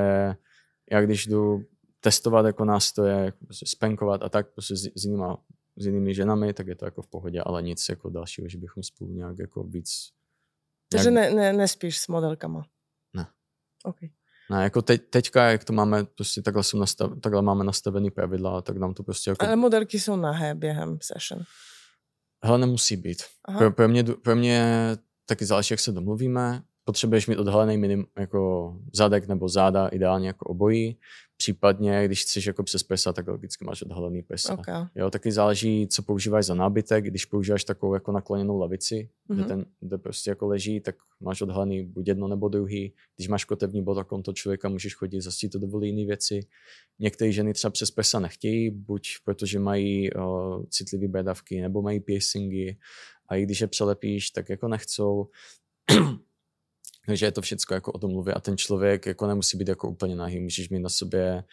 já když jdu testovat jako nástroje, jako prostě spenkovat a tak prostě s, s, jinýma, s jinými ženami, tak je to jako v pohodě, ale nic jako dalšího, že bychom spolu nějak jako víc... Takže nějak... ne, ne, nespíš s modelkama? Ne. OK. Ne, jako teď, teďka, jak to máme, prostě takhle, jsou nastav, takhle máme nastavený pravidla, tak nám to prostě jako... Ale modelky jsou nahé během session. Hele, nemusí být. Pro, pro, mě, pro mě taky záleží, jak se domluvíme. Potřebuješ mít odhalený minim, jako zadek nebo záda, ideálně jako obojí. Případně, když chceš jako přes prsa, tak logicky máš odhalený prsa. Okay. Jo, taky záleží, co používáš za nábytek. Když používáš takovou jako nakloněnou lavici, mm-hmm. kde, mhm. ten, kde prostě jako leží, tak máš odhalený buď jedno nebo druhý. Když máš kotevní bod, tak to člověka můžeš chodit, zase to dovolí jiné věci. Některé ženy třeba přes prsa nechtějí, buď protože mají citlivé bradavky, nebo mají piercingy. A i když je přelepíš, tak jako nechcou. Takže je to všechno jako o tom mluvě a ten člověk jako nemusí být jako úplně nahý, můžeš mít na sobě,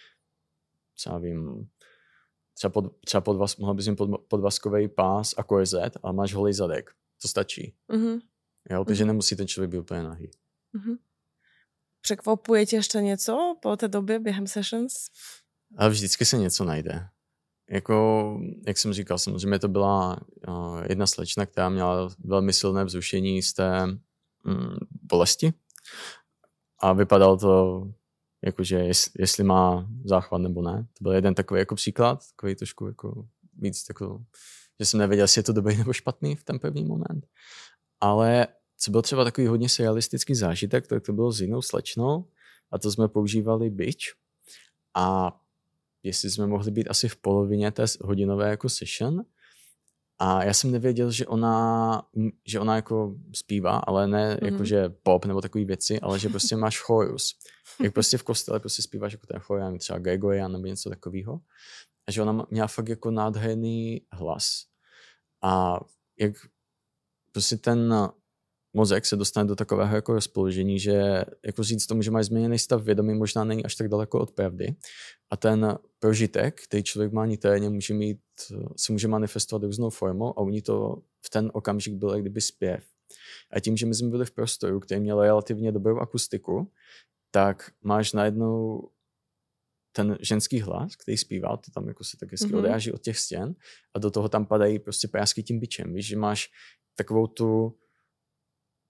co já vím, třeba, pod, třeba podvaz, mohla bys mít pod, podvazkový pás a korzet a máš holý zadek. To stačí. Mm-hmm. Jo, takže mm-hmm. nemusí ten člověk být úplně nahý. Mm-hmm. Překvapuje tě ještě něco po té době během sessions? Ale vždycky se něco najde. Jako, jak jsem říkal, samozřejmě to byla uh, jedna slečna, která měla velmi silné vzrušení z té bolesti a vypadalo to jakože jest, jestli má záchvat nebo ne. To byl jeden takový jako příklad, takový trošku jako víc jako, že jsem nevěděl, jestli je to dobrý nebo špatný v ten první moment. Ale co byl třeba takový hodně surrealistický zážitek, tak to bylo s jinou slečnou a to jsme používali byč a jestli jsme mohli být asi v polovině té hodinové jako session a já jsem nevěděl, že ona, že ona jako zpívá, ale ne mm-hmm. jako, že pop nebo takové věci, ale že prostě máš chorus. Jak prostě v kostele prostě zpíváš jako ten chor, třeba Gregorian nebo něco takového. A že ona měla fakt jako nádherný hlas. A jak prostě ten mozek se dostane do takového jako rozpoložení, že jako říct tomu, že máš změněný stav vědomí, možná není až tak daleko od pravdy. A ten prožitek, který člověk má niterně, může mít, se může manifestovat různou formou a oni to v ten okamžik byl kdyby zpěv. A tím, že my jsme byli v prostoru, který měl relativně dobrou akustiku, tak máš najednou ten ženský hlas, který zpívá, to tam jako se tak hezky mm-hmm. odráží od těch stěn a do toho tam padají prostě prásky tím bičem. Víš, že máš takovou tu,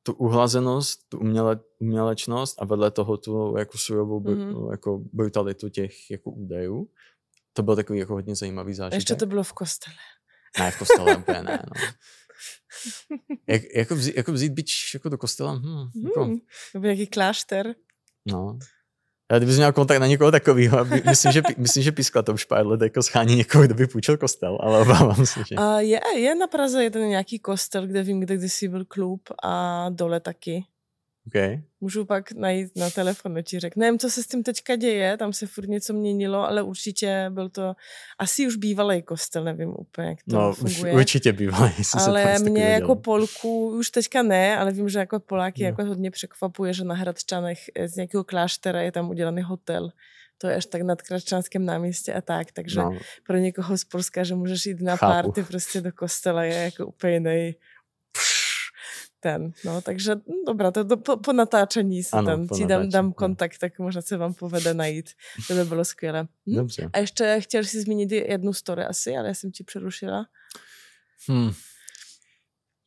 tu uhlazenost, tu uměle, umělečnost a vedle toho tu jako surovou mm-hmm. jako brutalitu těch jako údajů. To byl takový jako hodně zajímavý zážitek. Ještě to bylo v kostele. Ne, v kostele úplně ne, no. (laughs) Jak, jako, vzít, jako vzít bič jako do kostela? Hm, jako... Hmm, to byl nějaký klášter. No, já kdybych měl kontakt na někoho takového, myslím, že, myslím, že pískla to už pár let jako schání někoho, kdo by půjčil kostel, ale obávám se, že... A je, je na Praze jeden nějaký kostel, kde vím, kde kdysi byl klub a dole taky. Okay. Můžu pak najít na telefonu, ti řeknu. Nevím, co se s tím teďka děje, tam se furt něco měnilo, ale určitě byl to asi už bývalý kostel, nevím úplně, jak to no, funguje. určitě bývalý. (laughs) Ale mě jako Polku, už teďka ne, ale vím, že jako Poláky no. jako hodně překvapuje, že na Hradčanech z nějakého kláštera je tam udělaný hotel to je až tak nad Kračanském náměstí a tak, takže no. pro někoho z Polska, že můžeš jít na Chápu. party prostě do kostela je jako úplně nej, ten, no, takže no, dobrá, to, to po, po natáčení si ano, tam ti dám, dám kontakt, tak možná se vám povede najít. To by bylo skvělé. Hm? Dobře. A ještě chtěl si zmínit jednu story asi, ale já jsem ti přerušila. Hmm.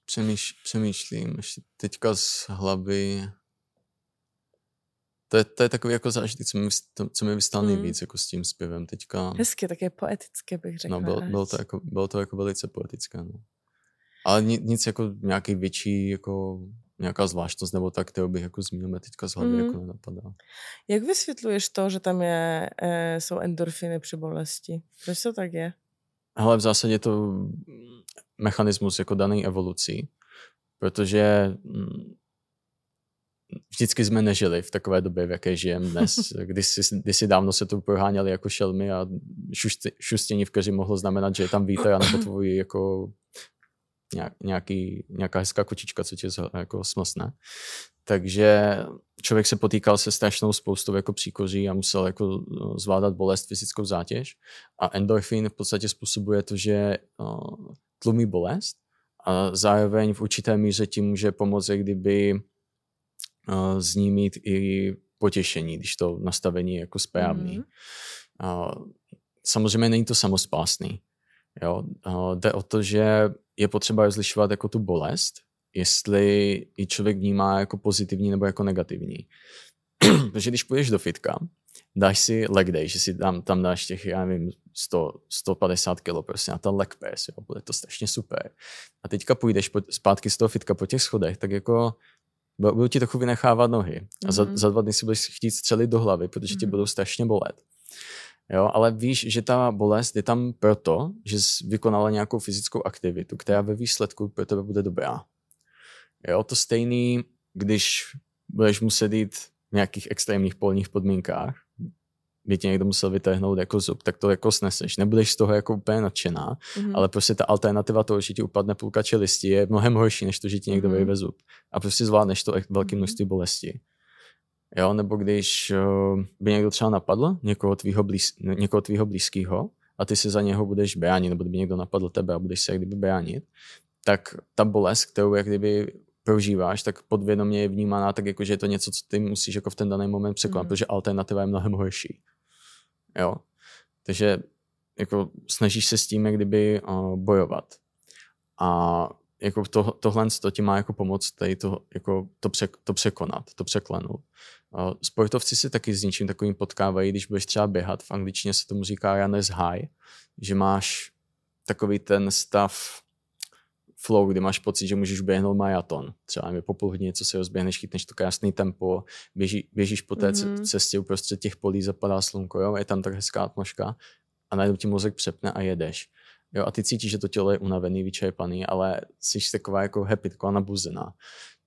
Přemýš, přemýšlím ještě teďka z hlavy. To je, to je takový jako zážitek, co mi, co mi hmm. nejvíc jako s tím zpěvem teďka. Hezky, také poetické bych řekla. No, bylo, bylo, to jako, bylo to jako velice poetické. No. Ale nic jako nějaký větší, jako nějaká zvláštnost nebo tak, kterou bych jako zmínil teďka z hlavy, mm. jako nenapadá. Jak vysvětluješ to, že tam je, e, jsou endorfiny při bolesti? Proč to tak je? Ale v zásadě je to mechanismus jako daný evolucí, protože mm, vždycky jsme nežili v takové době, v jaké žijeme dnes. (laughs) Když si, když si dávno se to proháněli jako šelmy a šustění v keři mohlo znamenat, že je tam vítr a nebo tvůj jako nějaký, nějaká hezká kočička, co tě jako smlsne. Takže člověk se potýkal se strašnou spoustou jako příkoří a musel jako no, zvládat bolest, fyzickou zátěž. A endorfin v podstatě způsobuje to, že uh, tlumí bolest a zároveň v určité míře tím může pomoct, kdyby uh, z ní mít i potěšení, když to nastavení je jako správný. Mm-hmm. Samozřejmě není to samospásný. Jo? Jde o to, že je potřeba rozlišovat jako tu bolest, jestli ji člověk vnímá jako pozitivní nebo jako negativní. (clears throat) Protože když půjdeš do fitka, dáš si leg day, že si tam, tam dáš těch, já nevím, 100, 150 kg prostě na ten leg press, jo, bude to strašně super. A teďka půjdeš po, zpátky z toho fitka po těch schodech, tak jako budu ti trochu vynechávat nohy. A za, mm-hmm. za dva dny si budeš chtít střelit do hlavy, protože mm-hmm. ti mhm. budou strašně bolet. Jo, ale víš, že ta bolest je tam proto, že jsi vykonala nějakou fyzickou aktivitu, která ve výsledku pro tebe bude dobrá. Jo, to stejný, když budeš muset jít v nějakých extrémních polních podmínkách, by tě někdo musel vytrhnout jako zub, tak to jako sneseš. Nebudeš z toho jako úplně nadšená, mm-hmm. ale prostě ta alternativa toho, že ti upadne půlka čelisti, je mnohem horší, než to, že ti někdo mm-hmm. vyjve zub. A prostě zvládneš to velké mhm. množství bolesti. Jo, nebo když uh, by někdo třeba napadl někoho tvýho, blíz, někoho tvýho blízkého a ty se za něho budeš bránit, nebo kdyby někdo napadl tebe a budeš se jak kdyby bránit, tak ta bolest, kterou jak kdyby prožíváš, tak podvědomě je vnímaná tak, jako, že je to něco, co ty musíš jako v ten daný moment překonat, mm. protože alternativa je mnohem horší. Jo. Takže jako snažíš se s tím jak kdyby uh, bojovat. A jako to, tohle to ti má jako pomoct tady to, jako to, přek, to překonat, to překlenout. Sportovci si taky s něčím takovým potkávají, když budeš třeba běhat, v angličtině se tomu říká runner's high, že máš takový ten stav flow, kdy máš pocit, že můžeš běhnout maraton. Třeba mi po půl hodině, co se rozběhneš, chytneš to krásný tempo, běží, běžíš po té mm-hmm. cestě uprostřed těch polí, zapadá slunko, jo, je tam tak hezká atmosféra a najednou ti mozek přepne a jedeš. Jo, a ty cítíš, že to tělo je unavený, vyčerpaný, ale jsi taková jako happy, taková nabuzená.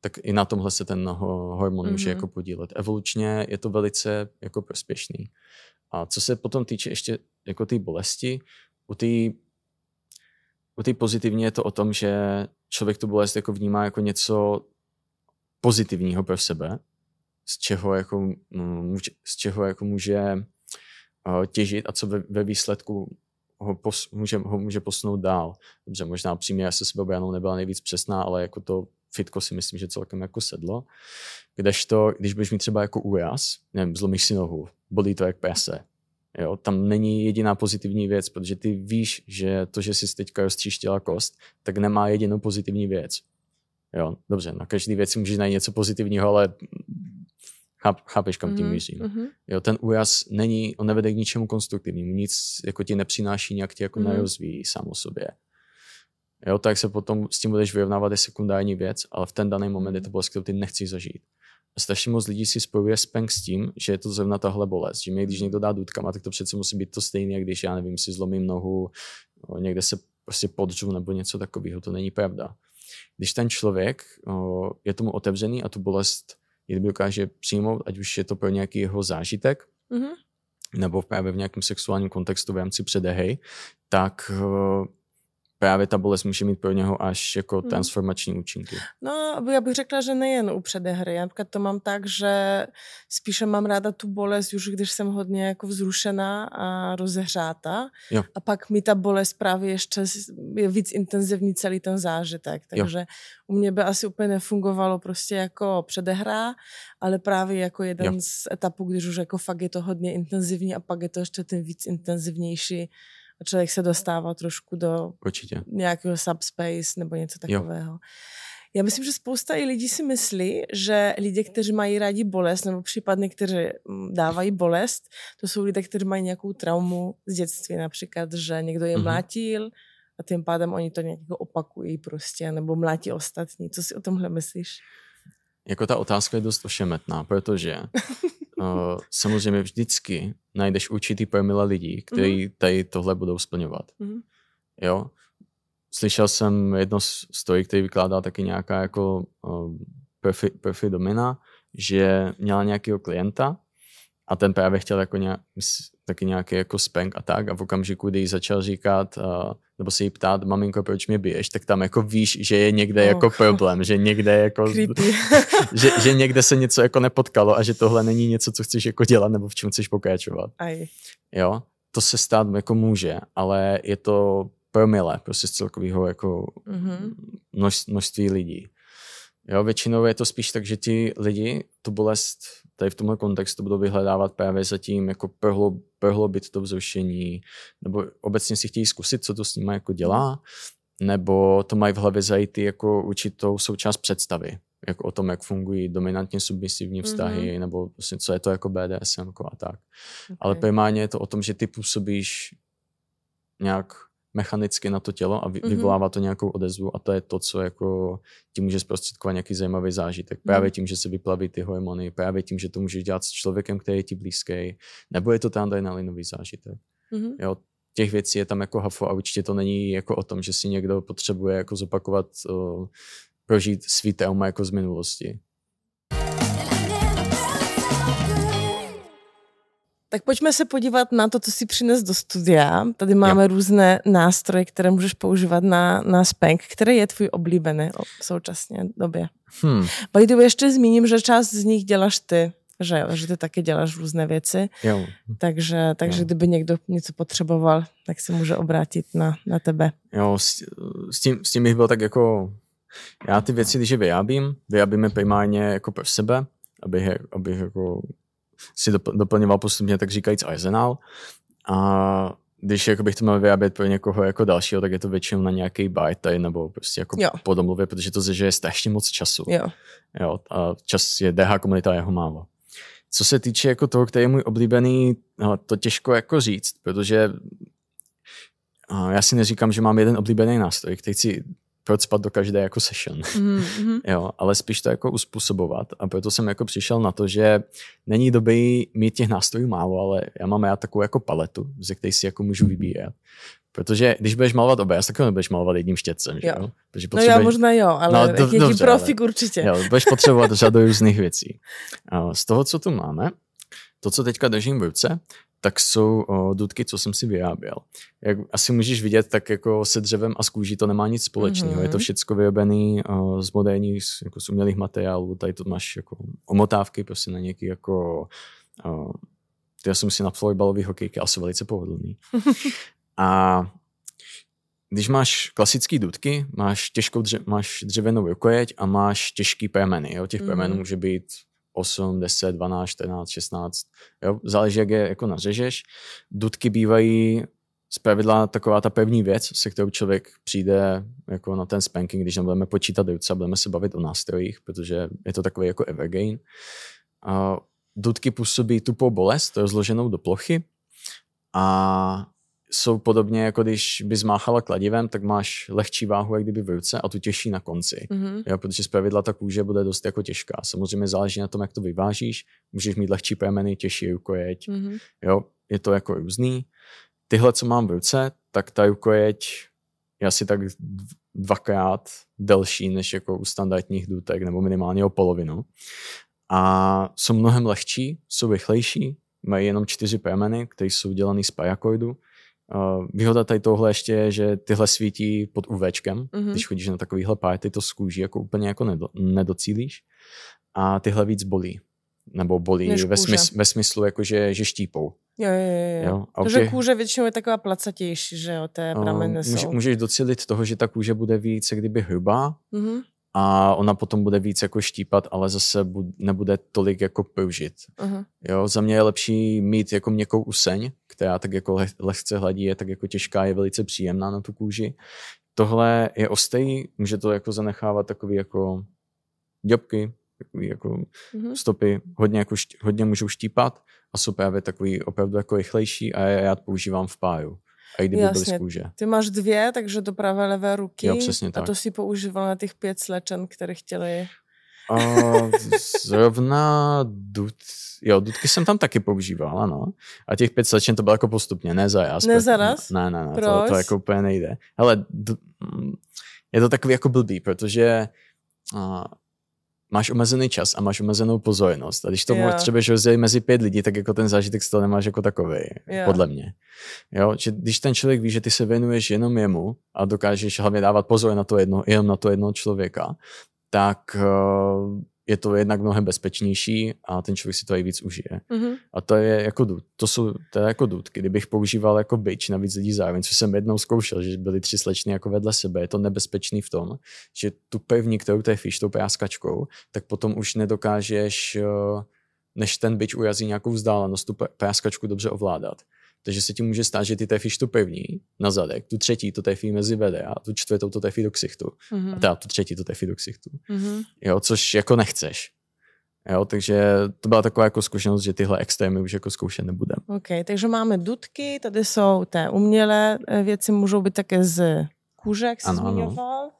Tak i na tomhle se ten hormon mm-hmm. může mhm. jako podílet. Evolučně je to velice jako prospěšný. A co se potom týče ještě jako té bolesti, u té u té pozitivní je to o tom, že člověk tu bolest jako vnímá jako něco pozitivního pro sebe, z čeho jako, může, z čeho jako může uh, těžit a co ve, ve výsledku ho, pos, může, ho může posunout dál. Dobře, možná přímě se sebeobranou nebyla nejvíc přesná, ale jako to fitko si myslím, že celkem jako sedlo. Kdežto, když budeš mít třeba jako úraz, nevím, zlomíš si nohu, bolí to jak prase, Jo, tam není jediná pozitivní věc, protože ty víš, že to, že jsi teďka roztříštila kost, tak nemá jedinou pozitivní věc. Jo, dobře, na každý věc můžeš najít něco pozitivního, ale cháp, chápeš, kam tím mhm, mířím. Mm-hmm. Jo, ten úraz není, on nevede k ničemu konstruktivnímu, nic jako ti nepřináší, nějak ti jako mm. nerozvíjí sám o sobě. Jo, tak se potom s tím budeš vyrovnávat je sekundární věc, ale v ten daný moment je to bolest, kterou ty nechceš zažít. A strašně moc lidí si spojuje spank s tím, že je to zrovna tahle bolest. Že mě, když někdo dá důtkama, tak to přece musí být to stejné, jak když já nevím, si zlomím nohu, někde se prostě podřu nebo něco takového. To není pravda. Když ten člověk o, je tomu otevřený a tu bolest kdyby dokáže přijmout, ať už je to pro nějaký jeho zážitek, mm-hmm. nebo právě v nějakém sexuálním kontextu v rámci předehej, tak právě ta bolest může mít pro něho až jako hmm. transformační účinky. No, já bych řekla, že nejen u předehry. Já například to mám tak, že spíše mám ráda tu bolest, už když jsem hodně jako vzrušená a rozehřátá. Jo. A pak mi ta bolest právě ještě je víc intenzivní celý ten zážitek. Takže jo. u mě by asi úplně nefungovalo prostě jako předehra, ale právě jako jeden jo. z etapů, když už jako fakt je to hodně intenzivní a pak je to ještě ten víc intenzivnější a člověk se dostává trošku do Určitě. nějakého subspace nebo něco takového. Jo. Já myslím, že spousta i lidí si myslí, že lidé, kteří mají rádi bolest, nebo případně, kteří mm, dávají bolest, to jsou lidé, kteří mají nějakou traumu z dětství, například, že někdo je mm-hmm. mlátil a tím pádem oni to nějak opakují prostě, nebo mlátí ostatní. Co si o tomhle myslíš? Jako ta otázka je dost ošemetná, protože (laughs) uh, samozřejmě vždycky najdeš určitý promile lidí, kteří mm-hmm. tady tohle budou splňovat. Mm-hmm. Jo? Slyšel jsem jedno story, který vykládá taky nějaká jako uh, profi, profi domina, že měla nějakého klienta a ten právě chtěl jako nějak, taky nějaký jako spank a tak a v okamžiku, kdy jí začal říkat uh, nebo se jí ptát, maminko, proč mě biješ, tak tam jako víš, že je někde oh. jako problém, že někde jako, (laughs) že, že někde se něco jako nepotkalo a že tohle není něco, co chceš jako dělat nebo v čem chceš pokračovat. Aj. Jo, to se stát jako může, ale je to promile prostě z celkového jako mm-hmm. množství lidí. Jo, většinou je to spíš tak, že ti lidi tu bolest tady v tomhle kontextu budou vyhledávat právě zatím jako prohloub, prohloubit to vzrušení, nebo obecně si chtějí zkusit, co to s nimi jako dělá, nebo to mají v hlavě zajít jako určitou součást představy, jako o tom, jak fungují dominantně submisivní vztahy, mm-hmm. nebo vlastně, co je to jako BDSM jako a tak. Okay. Ale primárně je to o tom, že ty působíš nějak mechanicky na to tělo a vy, mm-hmm. vyvolává to nějakou odezvu a to je to, co jako ti může zprostředkovat nějaký zajímavý zážitek. Právě mm. tím, že se vyplaví ty hormony, právě tím, že to můžeš dělat s člověkem, který je ti blízký, nebo je to ten adrenalinový zážitek. Mm-hmm. Jo, těch věcí je tam jako hafo a určitě to není jako o tom, že si někdo potřebuje jako zopakovat, uh, prožít svý trauma jako z minulosti. Tak pojďme se podívat na to, co si přines do studia. Tady máme jo. různé nástroje, které můžeš používat na, na spank. Který je tvůj oblíbený v současné době? Hmm. By the way, ještě zmíním, že část z nich děláš ty, že, že ty taky děláš různé věci. Jo. Takže, takže jo. kdyby někdo něco potřeboval, tak se může obrátit na, na tebe. Jo, s, s, tím, s tím bych byl tak jako... Já ty věci, když je vyjábím, vyjábíme primárně jako pro sebe, abych, abych jako si doplňoval postupně tak říkajíc arzenál. A když jako bych to měl vyrábět pro někoho jako dalšího, tak je to většinou na nějaký byte nebo prostě jako jo. po domluvě, protože to zežije strašně moc času. Jo. Jo, a čas je DH komunita jeho málo. Co se týče jako toho, který je můj oblíbený, no, to těžko jako říct, protože já si neříkám, že mám jeden oblíbený nástroj, který si procpat do každé jako session. Mm-hmm. (laughs) jo, ale spíš to jako uspůsobovat. A proto jsem jako přišel na to, že není dobrý mít těch nástrojů málo, ale já mám já takovou jako paletu, ze které si jako můžu vybírat. Protože když budeš malovat obraz, tak nebudeš malovat jedním štětcem, jo. že jo? Protože potřebuješ... No já možná jo, ale no, do, jaký dobře, profik ale... určitě. Jo, budeš potřebovat (laughs) řadu různých věcí. Z toho, co tu máme, to, co teďka držím v ruce, tak jsou o, dudky, co jsem si vyráběl. Jak asi můžeš vidět, tak jako se dřevem a s kůží to nemá nic společného. Mm-hmm. Je to všechno vyrobené z moderních, jako z umělých materiálů. Tady to máš jako omotávky prostě na nějaký jako o, já jsem si na florbalový hokejky asi velice pohodlný. (laughs) a když máš klasické dudky, máš těžkou dře- máš dřevěnou rukojeť a máš těžký premeny. Jo? Těch mm. premenů může být 8, 10, 12, 14, 16. Jo? Záleží, jak je jako nařežeš. Dudky bývají zpravidla taková ta pevní věc, se kterou člověk přijde jako na ten spanking, když nebudeme počítat ruce a budeme se bavit o nástrojích, protože je to takový jako evergain. A dudky působí tupou bolest rozloženou do plochy a jsou podobně, jako když by zmáchala kladivem, tak máš lehčí váhu, jak kdyby v ruce a tu těžší na konci. Mm-hmm. Jo, protože zpravidla ta kůže bude dost jako těžká. Samozřejmě záleží na tom, jak to vyvážíš. Můžeš mít lehčí prameny, těžší rukojeť. Mm-hmm. Jo, je to jako různý. Tyhle, co mám v ruce, tak ta rukojeť je asi tak dvakrát delší než jako u standardních důtek, nebo minimálně o polovinu. A jsou mnohem lehčí, jsou rychlejší, mají jenom čtyři prameny, které jsou dělané z parakordu Uh, výhoda tady tohle ještě je, že tyhle svítí pod UVčkem, mm-hmm. když chodíš na takovýhle party, to z kůží jako úplně jako nedo, nedocílíš a tyhle víc bolí. Nebo bolí ve, smysl, ve smyslu, jako že, že štípou. Jo, jo, jo. jo? Protože těch... kůže většinou je taková placatější, že jo, té prameny uh, může, Můžeš docílit toho, že ta kůže bude víc kdyby hrubá mm-hmm a ona potom bude víc jako štípat, ale zase nebude tolik jako použit. Uh-huh. Jo, za mě je lepší mít jako měkkou useň, která tak jako lehce hladí, je tak jako těžká, je velice příjemná na tu kůži. Tohle je ostej, může to jako zanechávat takový jako děbky, takový jako uh-huh. stopy, hodně, jako hodně můžou štípat a jsou právě takový opravdu jako rychlejší a já, já to používám v páju a i kdyby Jasně. byly z kůže. Ty máš dvě, takže do pravé levé ruky. Jo, přesně tak. A to si používal na těch pět slečen, které chtěli... A zrovna dud, jo, dudky jsem tam taky používal, ano. A těch pět slečen to bylo jako postupně, ne za jas. Ne za raz? Ne, ne, ne, to, to jako úplně nejde. Ale je to takový jako blbý, protože uh, máš omezený čas a máš omezenou pozornost. A když to yeah. třeba rozdělit mezi pět lidí, tak jako ten zážitek z toho nemáš jako takový, yeah. podle mě. Jo, že když ten člověk ví, že ty se věnuješ jenom jemu a dokážeš hlavně dávat pozor na to jedno, jenom na to jednoho člověka, tak uh, je to jednak mnohem bezpečnější a ten člověk si to i víc užije. Mm-hmm. A to je jako dud. To jsou to je jako dudky. Kdybych používal jako byč na víc lidí zároveň, co jsem jednou zkoušel, že byly tři slečny jako vedle sebe, je to nebezpečný v tom, že tu pevní, kterou trefíš tou práskačkou, tak potom už nedokážeš, eh, než ten byč urazí nějakou vzdálenost, tu práskačku dobře ovládat. Takže se ti může stát, že ty trefíš tu první na zadek, tu třetí to trefí mezi vede a tu čtvrtou to trefí do ksichtu. Mm-hmm. A teda tu třetí to trefí do ksichtu. Mm-hmm. Jo, což jako nechceš. Jo, takže to byla taková jako zkušenost, že tyhle extrémy už jako zkoušet nebudeme. OK, takže máme dudky, tady jsou té umělé eh, věci, můžou být také z kůže, jak jsi ano, zmiňoval.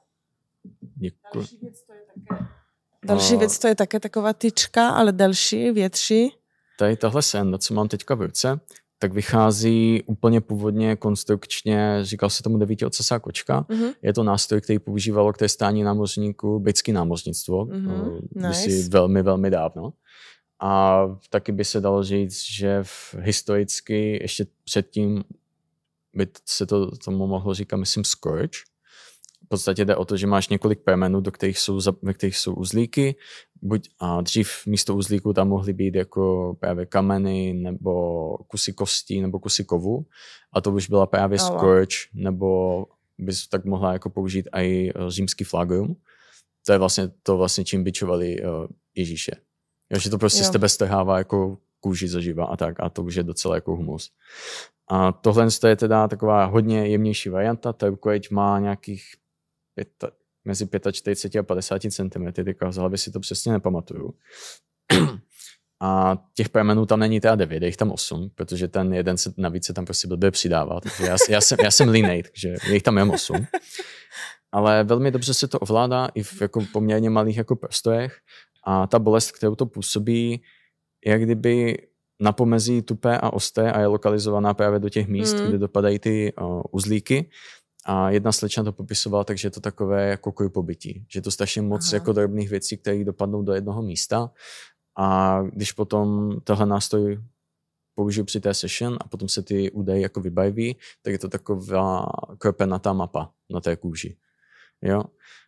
Děkuji. Další věc to je také, další no. věc to je také taková tyčka, ale další, větší. Tady tahle senda, co mám teďka v ruce, tak vychází úplně původně konstrukčně, říkal se tomu devíti ocasá kočka. Mm-hmm. Je to nástroj, který používalo k testání námořníků britské námořnictvo, mm-hmm. nice. velmi, velmi dávno. A taky by se dalo říct, že v historicky ještě předtím by se to tomu mohlo říkat, myslím, Scourge, podstatě jde o to, že máš několik permenů, do kterých jsou, ve kterých jsou uzlíky. Buď a dřív místo uzlíků tam mohly být jako právě kameny nebo kusy kostí nebo kusy kovu. A to už byla právě oh, scourge, nebo bys tak mohla jako použít i eh, římský flagrum. To je vlastně to, vlastně, čím bičovali uh, Ježíše. Jo, že to prostě jo. z tebe strhává jako kůži zaživa a tak a to už je docela jako humus. A tohle je teda taková hodně jemnější varianta, ta rukojeť má nějakých mezi 45 a 50 cm, teďka z hlavy si to přesně nepamatuju. A těch pramenů tam není teda 9, je jich tam 8, protože ten jeden se navíc se tam prostě blbě přidává. Takže já, já, jsem, já jsem línej, takže je jich tam jen 8. Ale velmi dobře se to ovládá i v jako poměrně malých jako prostorech a ta bolest, kterou to působí, je kdyby na pomezí tupé a osté a je lokalizovaná právě do těch míst, mm. kde dopadají ty uh, uzlíky. A jedna slečna to popisovala, takže je to takové jako pobytí, že to strašně moc Aha. jako drobných věcí, které dopadnou do jednoho místa. A když potom tohle nástroj použiju při té session a potom se ty údaje jako vybaví, tak je to taková kropenatá mapa na té kůži. Jo?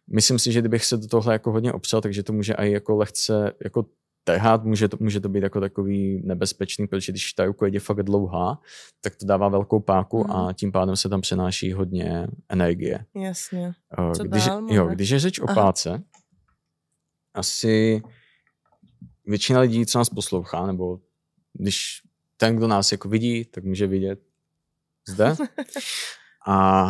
Myslím si, že kdybych se do tohle jako hodně opřel, takže to může i jako lehce jako trhat, může to, může to být jako takový nebezpečný, protože když ta ruka je fakt dlouhá, tak to dává velkou páku mm. a tím pádem se tam přenáší hodně energie. Jasně. Eh, Co když, dál, jo, když je řeč o Aha. páce, asi většina lidí, co nás poslouchá, nebo když ten, kdo nás jako vidí, tak může vidět zde. (laughs) A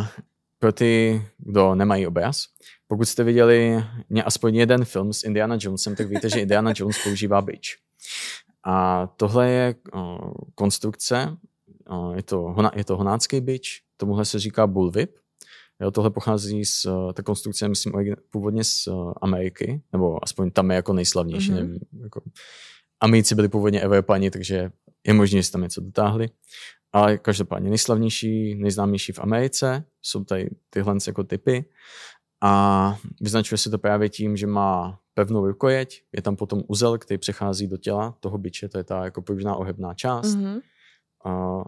pro ty, kdo nemají obraz, pokud jste viděli aspoň jeden film s Indiana Jonesem, tak víte, že Indiana Jones používá bič. A tohle je o, konstrukce, o, je, to, je to honácký bič, tomuhle se říká bullwhip. Jo, tohle pochází z, ta konstrukce, myslím, původně z Ameriky, nebo aspoň tam je jako nejslavnější. Mm-hmm. Nevím, jako, Amici byli původně Evropani, takže je možné, že tam něco dotáhli. Ale každopádně nejslavnější, nejznámější v Americe jsou tady tyhle jako typy. A vyznačuje se to právě tím, že má pevnou rukojeť, je tam potom uzel, který přechází do těla toho byče, to je ta jako pružná ohebná část. Mm-hmm. A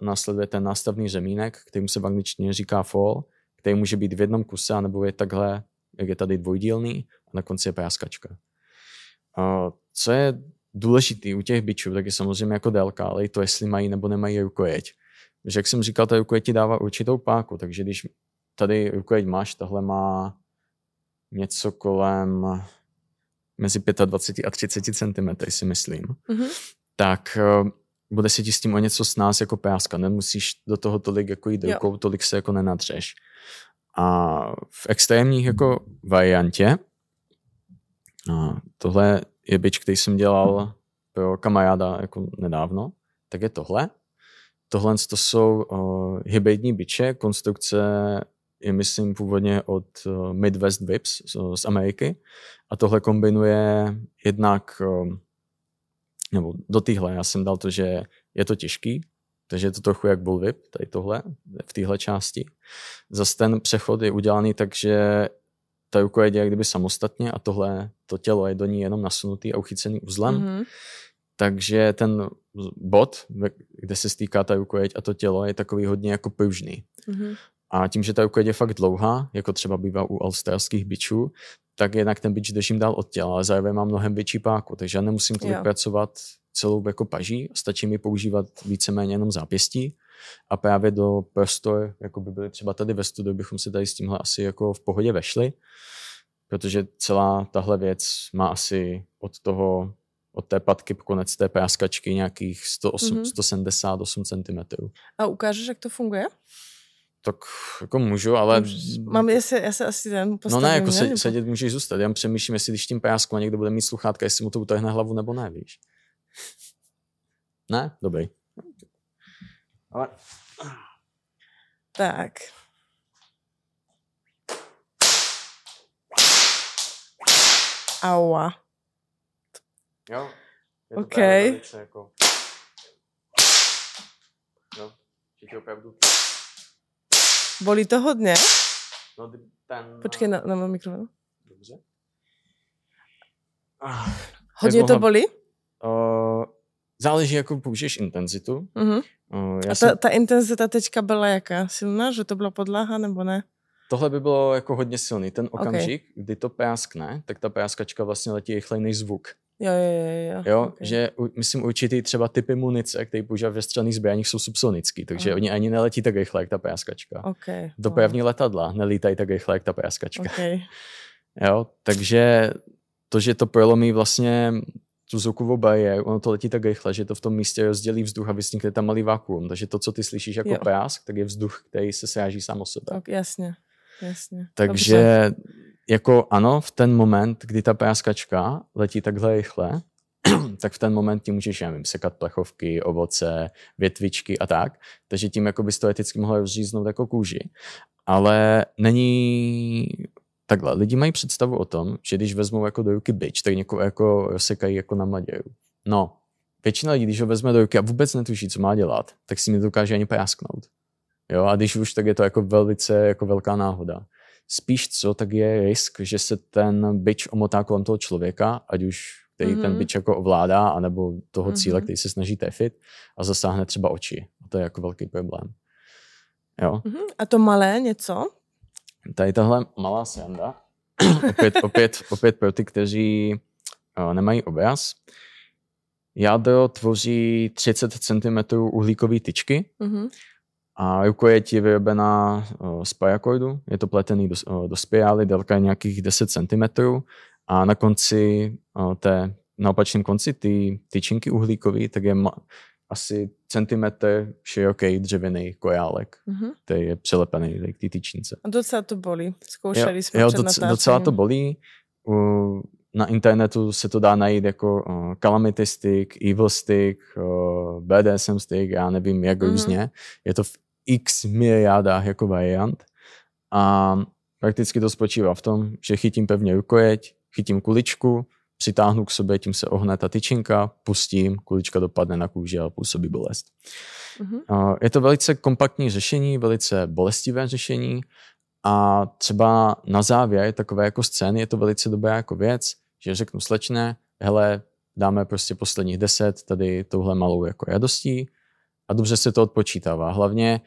následuje ten nástavný řemínek, který se v angličtině říká fall, který může být v jednom kuse, anebo je takhle, jak je tady dvojdílný, a na konci je práskačka. A co je důležitý u těch bičů, tak je samozřejmě jako délka, ale i to, jestli mají nebo nemají rukojeť. Takže jak jsem říkal, ta rukojeť ti dává určitou páku, takže když tady rukojeť máš, tahle má něco kolem mezi 25 a 30 cm, si myslím, mm-hmm. tak uh, bude se ti s tím o něco s nás jako páska. Nemusíš do toho tolik jako jít rukou, tolik se jako nenadřeš. A v extrémních jako variantě, a tohle je bič, který jsem dělal pro kamaráda jako nedávno, tak je tohle. Tohle to jsou uh, hybridní biče, konstrukce je myslím původně od uh, Midwest Vips z, Ameriky a tohle kombinuje jednak, um, nebo do téhle já jsem dal to, že je to těžký, takže je to trochu jak bullwhip, tady tohle, v téhle části. Zase ten přechod je udělaný tak, že ta ruka je kdyby samostatně a tohle, to tělo je do ní jenom nasunutý a uchycený uzlem. Mm-hmm. Takže ten bod, kde se stýká ta rukojeť a to tělo, je takový hodně jako pružný. Mm-hmm. A tím, že ta rukojeť je fakt dlouhá, jako třeba bývá u australských bičů, tak jednak ten bič držím dál od těla, ale zároveň mám mnohem větší páku, takže já nemusím tolik jo. pracovat celou jako paží, stačí mi používat víceméně jenom zápěstí a právě do prostor, jako by byly třeba tady ve studiu, bychom se tady s tímhle asi jako v pohodě vešli, protože celá tahle věc má asi od toho od té patky po konec té práskačky nějakých 108, mm-hmm. 178 cm. A ukážeš, jak to funguje? Tak jako můžu, ale... Mám, já se, já se asi ten postavím, No ne, jako se, sedět můžeš zůstat. Já přemýšlím, jestli když tím prásku a někdo bude mít sluchátka, jestli mu to utrhne hlavu nebo ne, víš. Ne? Dobrý. Ale... Tak. Aua. Jo. Je to OK. jako... Jo, tě opravdu... Bolí to hodně? No, ten... Počkej na, na mikrofon. Dobře. Ah, hodně to bolí? Uh, záleží, jako použiješ intenzitu. Uh-huh. Uh, já A ta, jsem... ta intenzita teďka byla jaká? Silná, že to byla podlaha nebo ne? Tohle by bylo jako hodně silný. Ten okamžik, okay. kdy to práskne, tak ta práskačka vlastně letí rychleji než zvuk. Jo, jo, jo. jo okay. že myslím určitý třeba typy munice, které používají ve střelných zbraních, jsou subsonický, takže Aha. oni ani neletí tak rychle, jak ta práskačka. Okay. Dopravní letadla nelítají tak rychle, jak ta práskačka. Okay. (laughs) Jo, takže to, že to prolomí vlastně tu zvukovou bariéru, ono to letí tak rychle, že to v tom místě rozdělí vzduch a vysnikne tam malý vakuum. Takže to, co ty slyšíš jako jo. prásk, tak je vzduch, který se sráží sám o sebe. Tak, jasně, jasně. Takže Dobře. Jako ano, v ten moment, kdy ta práskačka letí takhle rychle, (clears throat) tak v ten moment ti můžeš, nevím, sekat plechovky, ovoce, větvičky a tak. Takže tím jako bys to eticky mohl rozříznout jako kůži. Ale není takhle, lidi mají představu o tom, že když vezmou jako do ruky byč, tak někoho jako rozsekají jako na maděru. No, většina lidí, když ho vezme do ruky a vůbec netuší, co má dělat, tak si mi dokáže ani prásknout. Jo, a když už, tak je to jako velice jako velká náhoda. Spíš co, tak je risk, že se ten byč omotá kolem toho člověka, ať už který mm-hmm. ten byč jako ovládá, anebo toho cíle, mm-hmm. který se snaží trefit a zasáhne třeba oči. A to je jako velký problém. Jo? Mm-hmm. A to malé něco? Tady tahle malá sranda, (clears throat) opět, opět, opět pro ty, kteří uh, nemají obraz, jádro tvoří 30 cm uhlíkové tyčky mm-hmm. A rukojeť je vyrobená z parakordu, je to pletený do, do spirály, délka je nějakých 10 cm a na konci té, na opačném konci ty tyčinky uhlíkové, tak je ma, asi centimetr široký dřevěný kojálek, mm-hmm. který je přilepený k té tyčince. A docela to bolí. Zkoušeli jo, jsme jo, doc, docela to bolí. U, na internetu se to dá najít jako uh, Calamity Stick, Evil Stick, uh, BDSM Stick, já nevím jak mm-hmm. různě. Je to x miliardách jako variant. A prakticky to spočívá v tom, že chytím pevně rukojeť, chytím kuličku, přitáhnu k sobě, tím se ohne ta tyčinka, pustím, kulička dopadne na kůži a působí bolest. Mm-hmm. Je to velice kompaktní řešení, velice bolestivé řešení a třeba na závěr takové jako scény je to velice dobrá jako věc, že řeknu slečné, hele, dáme prostě posledních deset tady touhle malou jako radostí a dobře se to odpočítává. Hlavně,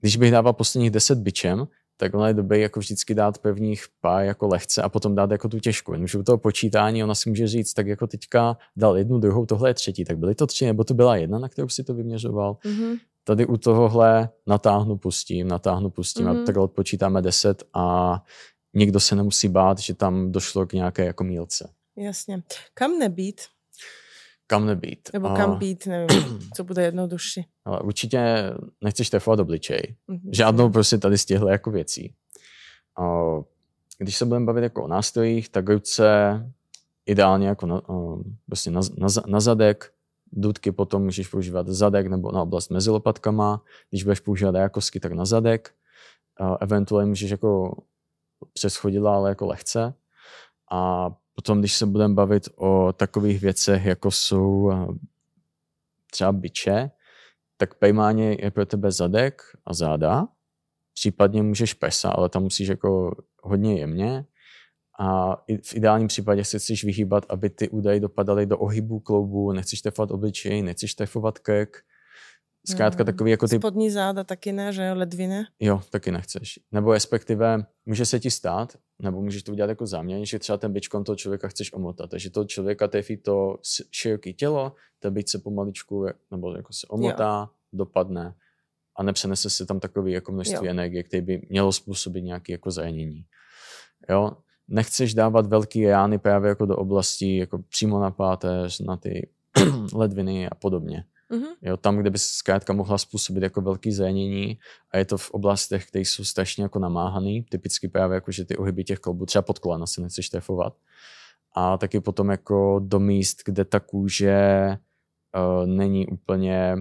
když bych dával posledních deset byčem, tak ona je dobrý jako vždycky dát prvních pár jako lehce a potom dát jako tu těžkou. Jenomže u toho počítání ona si může říct, tak jako teďka dal jednu, druhou, tohle je třetí, tak byly to tři, nebo to byla jedna, na kterou si to vyměřoval. Mm-hmm. Tady u tohohle natáhnu, pustím, natáhnu, pustím mm-hmm. a tak odpočítáme deset a nikdo se nemusí bát, že tam došlo k nějaké jako mílce. Jasně. Kam nebýt? Kam nebýt. Nebo kam a... být, nevím, (clears throat) co bude jednodušší. Ale určitě nechceš trefovat obličej. Mm-hmm. Žádnou prostě tady z těchto jako věcí. A když se budeme bavit jako o nástrojích, tak ruce ideálně jako na, prostě na, na, na zadek, dudky potom můžeš používat zadek nebo na oblast mezi lopatkama. Když budeš používat jakosky, tak na zadek. A eventuálně můžeš jako přes chodidla, ale jako lehce. A Potom, když se budeme bavit o takových věcech, jako jsou třeba byče, tak pejmáně je pro tebe zadek a záda. Případně můžeš pesa, ale tam musíš jako hodně jemně. A v ideálním případě se chceš vyhýbat, aby ty údaje dopadaly do ohybu kloubu, nechceš tefovat obličej, nechceš tefovat krk, Zkrátka hmm. takový jako ty... Spodní záda taky ne, že jo, ledviny? Jo, taky nechceš. Nebo respektive může se ti stát, nebo můžeš to udělat jako záměr, že třeba ten bičkon toho člověka chceš omotat. Takže to člověka trefí to široké tělo, ten bič se pomaličku nebo jako se omotá, jo. dopadne a nepřenese se tam takový jako množství jo. energie, který by mělo způsobit nějaké jako zranění. Jo, nechceš dávat velký rány právě jako do oblasti, jako přímo na páteř, na ty (clears throat) ledviny a podobně. Mm-hmm. Jo, tam, kde by se zkrátka mohla způsobit jako velký zranění a je to v oblastech, které jsou strašně jako namáhaný, typicky právě jako, že ty ohyby těch kloubů, třeba pod kolena se nechceš trefovat. A taky potom jako do míst, kde ta kůže uh, není úplně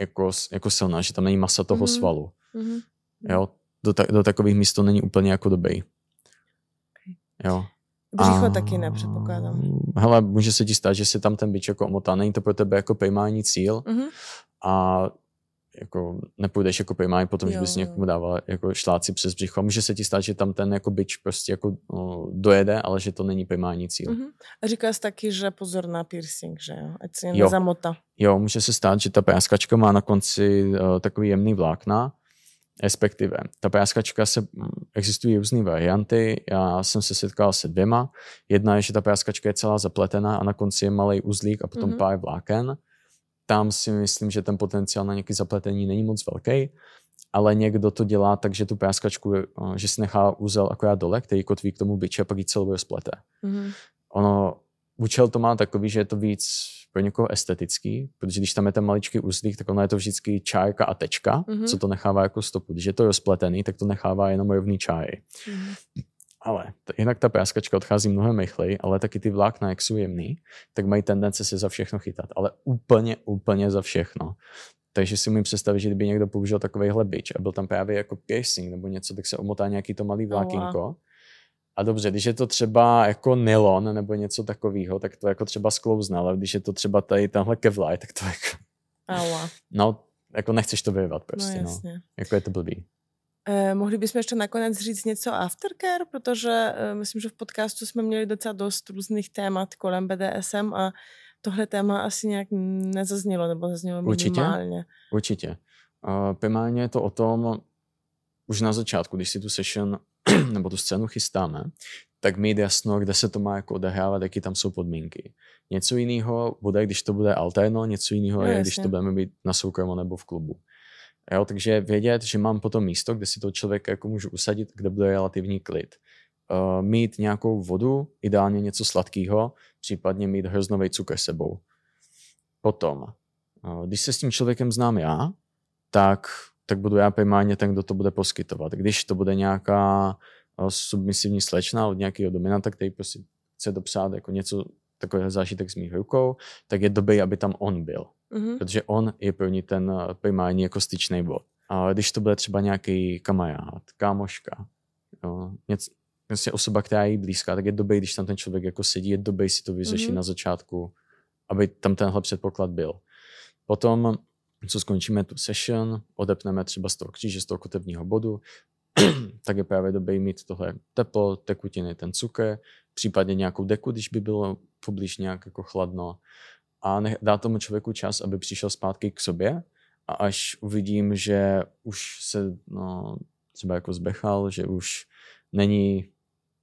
jako, jako silná, že tam není masa toho mm-hmm. svalu. Mm-hmm. Jo, do, ta, do takových míst to není úplně jako dobrý. Okay. Jo. Břicho a... taky nepředpokládám. Hele, může se ti stát, že si tam ten bič jako omotá, není to pro tebe jako pejmání cíl mm-hmm. a jako nepůjdeš jako pejmání potom, jo, že bys někomu dával jako šláci přes břicho. Může se ti stát, že tam ten jako bič prostě jako no, dojede, ale že to není pejmání cíl. Mm-hmm. A říkáš taky, že pozor na piercing, že jo? Ať se nezamota. Jo, může se stát, že ta práskačka má na konci uh, takový jemný vlákna respektive ta práskačka se, mm, existují různé varianty, já jsem se setkal se dvěma. Jedna je, že ta práskačka je celá zapletená a na konci je malý uzlík a potom mm-hmm. pár vláken. Tam si myslím, že ten potenciál na nějaké zapletení není moc velký, ale někdo to dělá tak, že tu práskačku, eh, že si nechá úzel akorát dole, který kotví k tomu byče a pak ji celou rozplete. Mm-hmm. Ono, účel to má takový, že je to víc pro někoho estetický, protože když tam je ten maličký úzlík, tak ono je to vždycky čárka a tečka, mm-hmm. co to nechává jako stopu. Když je to rozpletený, tak to nechává jenom rovný čáry. Mm-hmm. Ale t- jinak ta práskačka odchází mnohem rychleji, ale taky ty vlákna, jak jsou jemný, tak mají tendence se za všechno chytat. Ale úplně, úplně za všechno. Takže si umím představit, že kdyby někdo použil takovýhle bič a byl tam právě jako piercing nebo něco, tak se omotá nějaký to malý vlákinko. Oh, wow a dobře, když je to třeba jako nylon nebo něco takového, tak to jako třeba sklouzne, ale když je to třeba tady tenhle kevlar, tak to jako... Aua. No, jako nechceš to vyvat prostě, no. no. Jako je to blbý. Eh, mohli bychom ještě nakonec říct něco aftercare, protože eh, myslím, že v podcastu jsme měli docela dost různých témat kolem BDSM a tohle téma asi nějak nezaznělo, nebo zaznělo minimálně. Určitě. Uh, primárně je to o tom, už na začátku, když si tu session (clears throat) nebo tu scénu chystáme, tak mít jasno, kde se to má jako odehrávat, jaký tam jsou podmínky. Něco jiného bude, když to bude alterno, něco jiného no, je, když to budeme být na soukromo nebo v klubu. Jo, takže vědět, že mám potom místo, kde si to člověk jako můžu usadit, kde bude relativní klid. Uh, mít nějakou vodu, ideálně něco sladkého, případně mít hroznový cukr sebou. Potom, uh, když se s tím člověkem znám já, tak, tak budu já primárně ten, kdo to bude poskytovat. Když to bude nějaká uh, submisivní slečna od nějakého dominanta, který prostě chce dopsat jako něco takového zážitek s mých rukou, tak je dobré, aby tam on byl mm-hmm. protože on je pro ní ten eh, primární jako styčný bod. A když to bude třeba nějaký kamarád, kámoška, jo, něco, vlastně osoba, která je blízká, tak je dobré, když tam ten člověk jako sedí, je dobré si to vyřešit mm-hmm. na začátku, aby tam tenhle předpoklad byl. Potom, co skončíme tu session, odepneme třeba z toho kříže, z toho kotevního bodu, (clears throat) tak je právě dobré mít tohle teplo, tekutiny, ten cukr, případně nějakou deku, když by bylo poblíž nějak jako chladno a dá tomu člověku čas, aby přišel zpátky k sobě a až uvidím, že už se no, třeba jako zbechal, že už není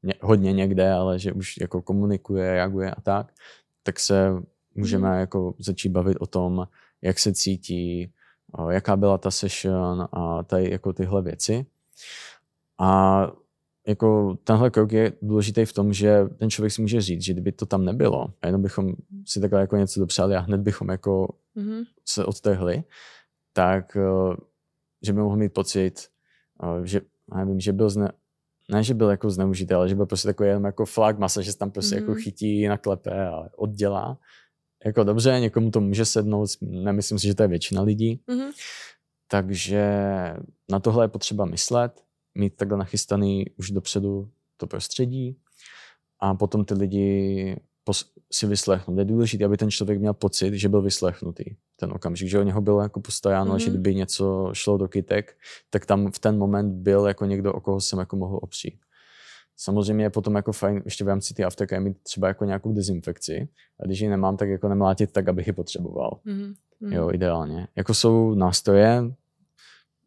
ně, hodně někde, ale že už jako komunikuje, reaguje a tak, tak se můžeme mm. jako začít bavit o tom, jak se cítí, jaká byla ta session a tady jako tyhle věci. A jako tenhle krok je důležitý v tom, že ten člověk si může říct, že kdyby to tam nebylo a jenom bychom si takhle jako něco dopřáli a hned bychom jako mm-hmm. se odtrhli, tak eh, že by mohl mít pocit, eh, že, nevím, že byl zne, ne, že byl jako zneužitý, ale že byl prostě takový jenom jako flag masa, že se tam prostě mm-hmm. jako chytí, naklepe a oddělá. Jako dobře, někomu to může sednout, nemyslím si, že to je většina lidí. Mm-hmm. Takže na tohle je potřeba myslet mít takhle nachystaný už dopředu to prostředí a potom ty lidi si vyslechnout. Je důležité, aby ten člověk měl pocit, že byl vyslechnutý ten okamžik, že o něho bylo jako postaráno, mm-hmm. že kdyby něco šlo do kytek, tak tam v ten moment byl jako někdo, o koho jsem jako mohl opřít. Samozřejmě je potom jako fajn ještě v rámci té aftercare mít třeba jako nějakou dezinfekci a když ji nemám, tak jako nemlátit tak, abych ji potřeboval. Mm-hmm. Jo, ideálně. Jako jsou nástroje,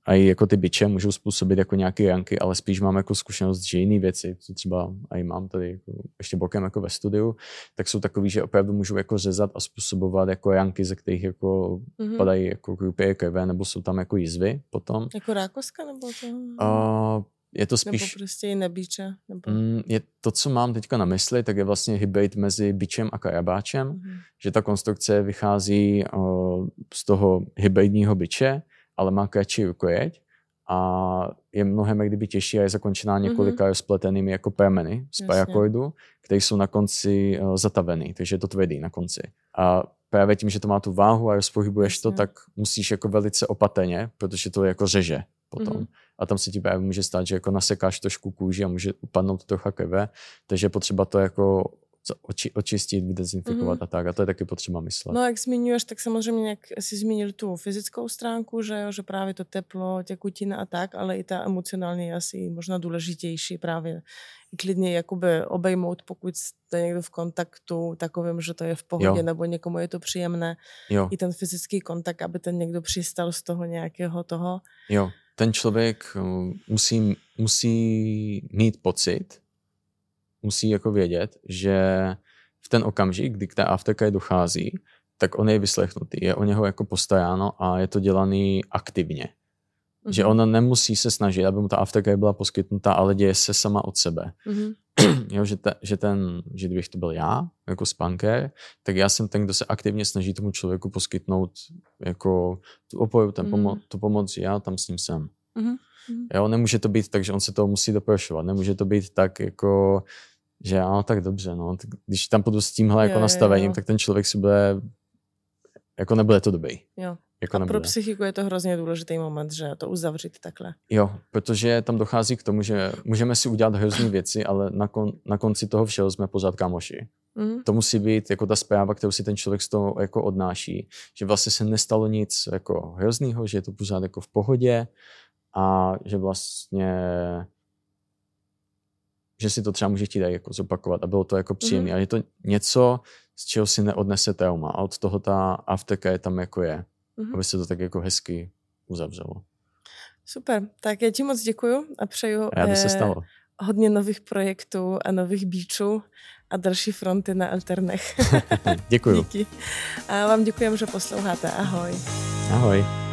a i jako ty biče můžou způsobit jako nějaké janky, ale spíš mám jako zkušenost, že jiné věci, co třeba i mám tady jako ještě bokem jako ve studiu, tak jsou takový, že opravdu můžou jako řezat a způsobovat jako janky, ze kterých jako mm-hmm. padají jako krupě krve, nebo jsou tam jako jizvy potom. Jako rákoska nebo to? Uh, je to spíš... Nebo prostě i nebíče? Nebo... Mm, je to, co mám teďka na mysli, tak je vlastně hybrid mezi bičem a karabáčem, mm-hmm. že ta konstrukce vychází uh, z toho hybridního biče, ale má kratší rukojeť a je mnohem kdyby těžší a je zakončená mhm. několika mm-hmm. spletenými jako prameny z parakordu, které jsou na konci uh, zatavený, takže je to tvrdý na konci. A právě tím, že to má tu váhu a rozpohybuješ Jasně. to, tak musíš jako velice opatrně, protože to jako řeže potom. Mm-hmm. A tam se ti právě může stát, že jako nasekáš trošku kůži a může upadnout trocha krve, takže je potřeba to jako oči, očistit, dezinfikovat mm-hmm. a tak. A to je taky potřeba myslet. No jak zmiňuješ, tak samozřejmě jak si zmínil tu fyzickou stránku, že, jo, že právě to teplo, tekutina a tak, ale i ta emocionální je asi možná důležitější právě i klidně jakoby obejmout, pokud jste někdo v kontaktu takovým, že to je v pohodě, jo. nebo někomu je to příjemné. Jo. I ten fyzický kontakt, aby ten někdo přistal z toho nějakého toho. Jo, ten člověk eh, musí, musí mít pocit, musí jako vědět, že v ten okamžik, kdy k té aftercare dochází, tak on je vyslechnutý, je o něho jako postaráno a je to dělaný aktivně. Mm-hmm. Že ona nemusí se snažit, aby mu ta aftercare byla poskytnutá, ale děje se sama od sebe. Mm-hmm. (clears throat) jo, že, te, že, ten, že kdybych to byl já, jako spanker, tak já jsem ten, kdo se aktivně snaží tomu člověku poskytnout jako tu oporu, ten pomo- mm-hmm. tu pomoc, já tam s ním jsem. Mm-hmm. Jo, nemůže to být tak, že on se toho musí doprošovat. Nemůže to být tak, jako, že ano, tak dobře, no. Tak když tam půjdu s tímhle jako jo, nastavením, jo. tak ten člověk si bude, jako nebude to dobrý. Jo. Jako a nebude. pro psychiku je to hrozně důležitý moment, že to uzavřít takhle. Jo, protože tam dochází k tomu, že můžeme si udělat hrozné věci, ale na, kon, na konci toho všeho jsme pořád kamoši. Mm. To musí být jako ta zpráva, kterou si ten člověk z toho jako odnáší, že vlastně se nestalo nic jako hroznýho, že je to pořád jako v pohodě, a že vlastně že si to třeba může chtít jako zopakovat a bylo to jako příjemné. Mm-hmm. A je to něco, z čeho si neodnese trauma. A od toho ta afterka je tam jako je. Mm-hmm. Aby se to tak jako hezky uzavřelo. Super, tak já ti moc děkuju a přeju Ráda se stalo. hodně nových projektů a nových bíčů a další fronty na alternech. (laughs) Děkuju. Díky. A vám děkujem, že posloucháte. Ahoj. Ahoj.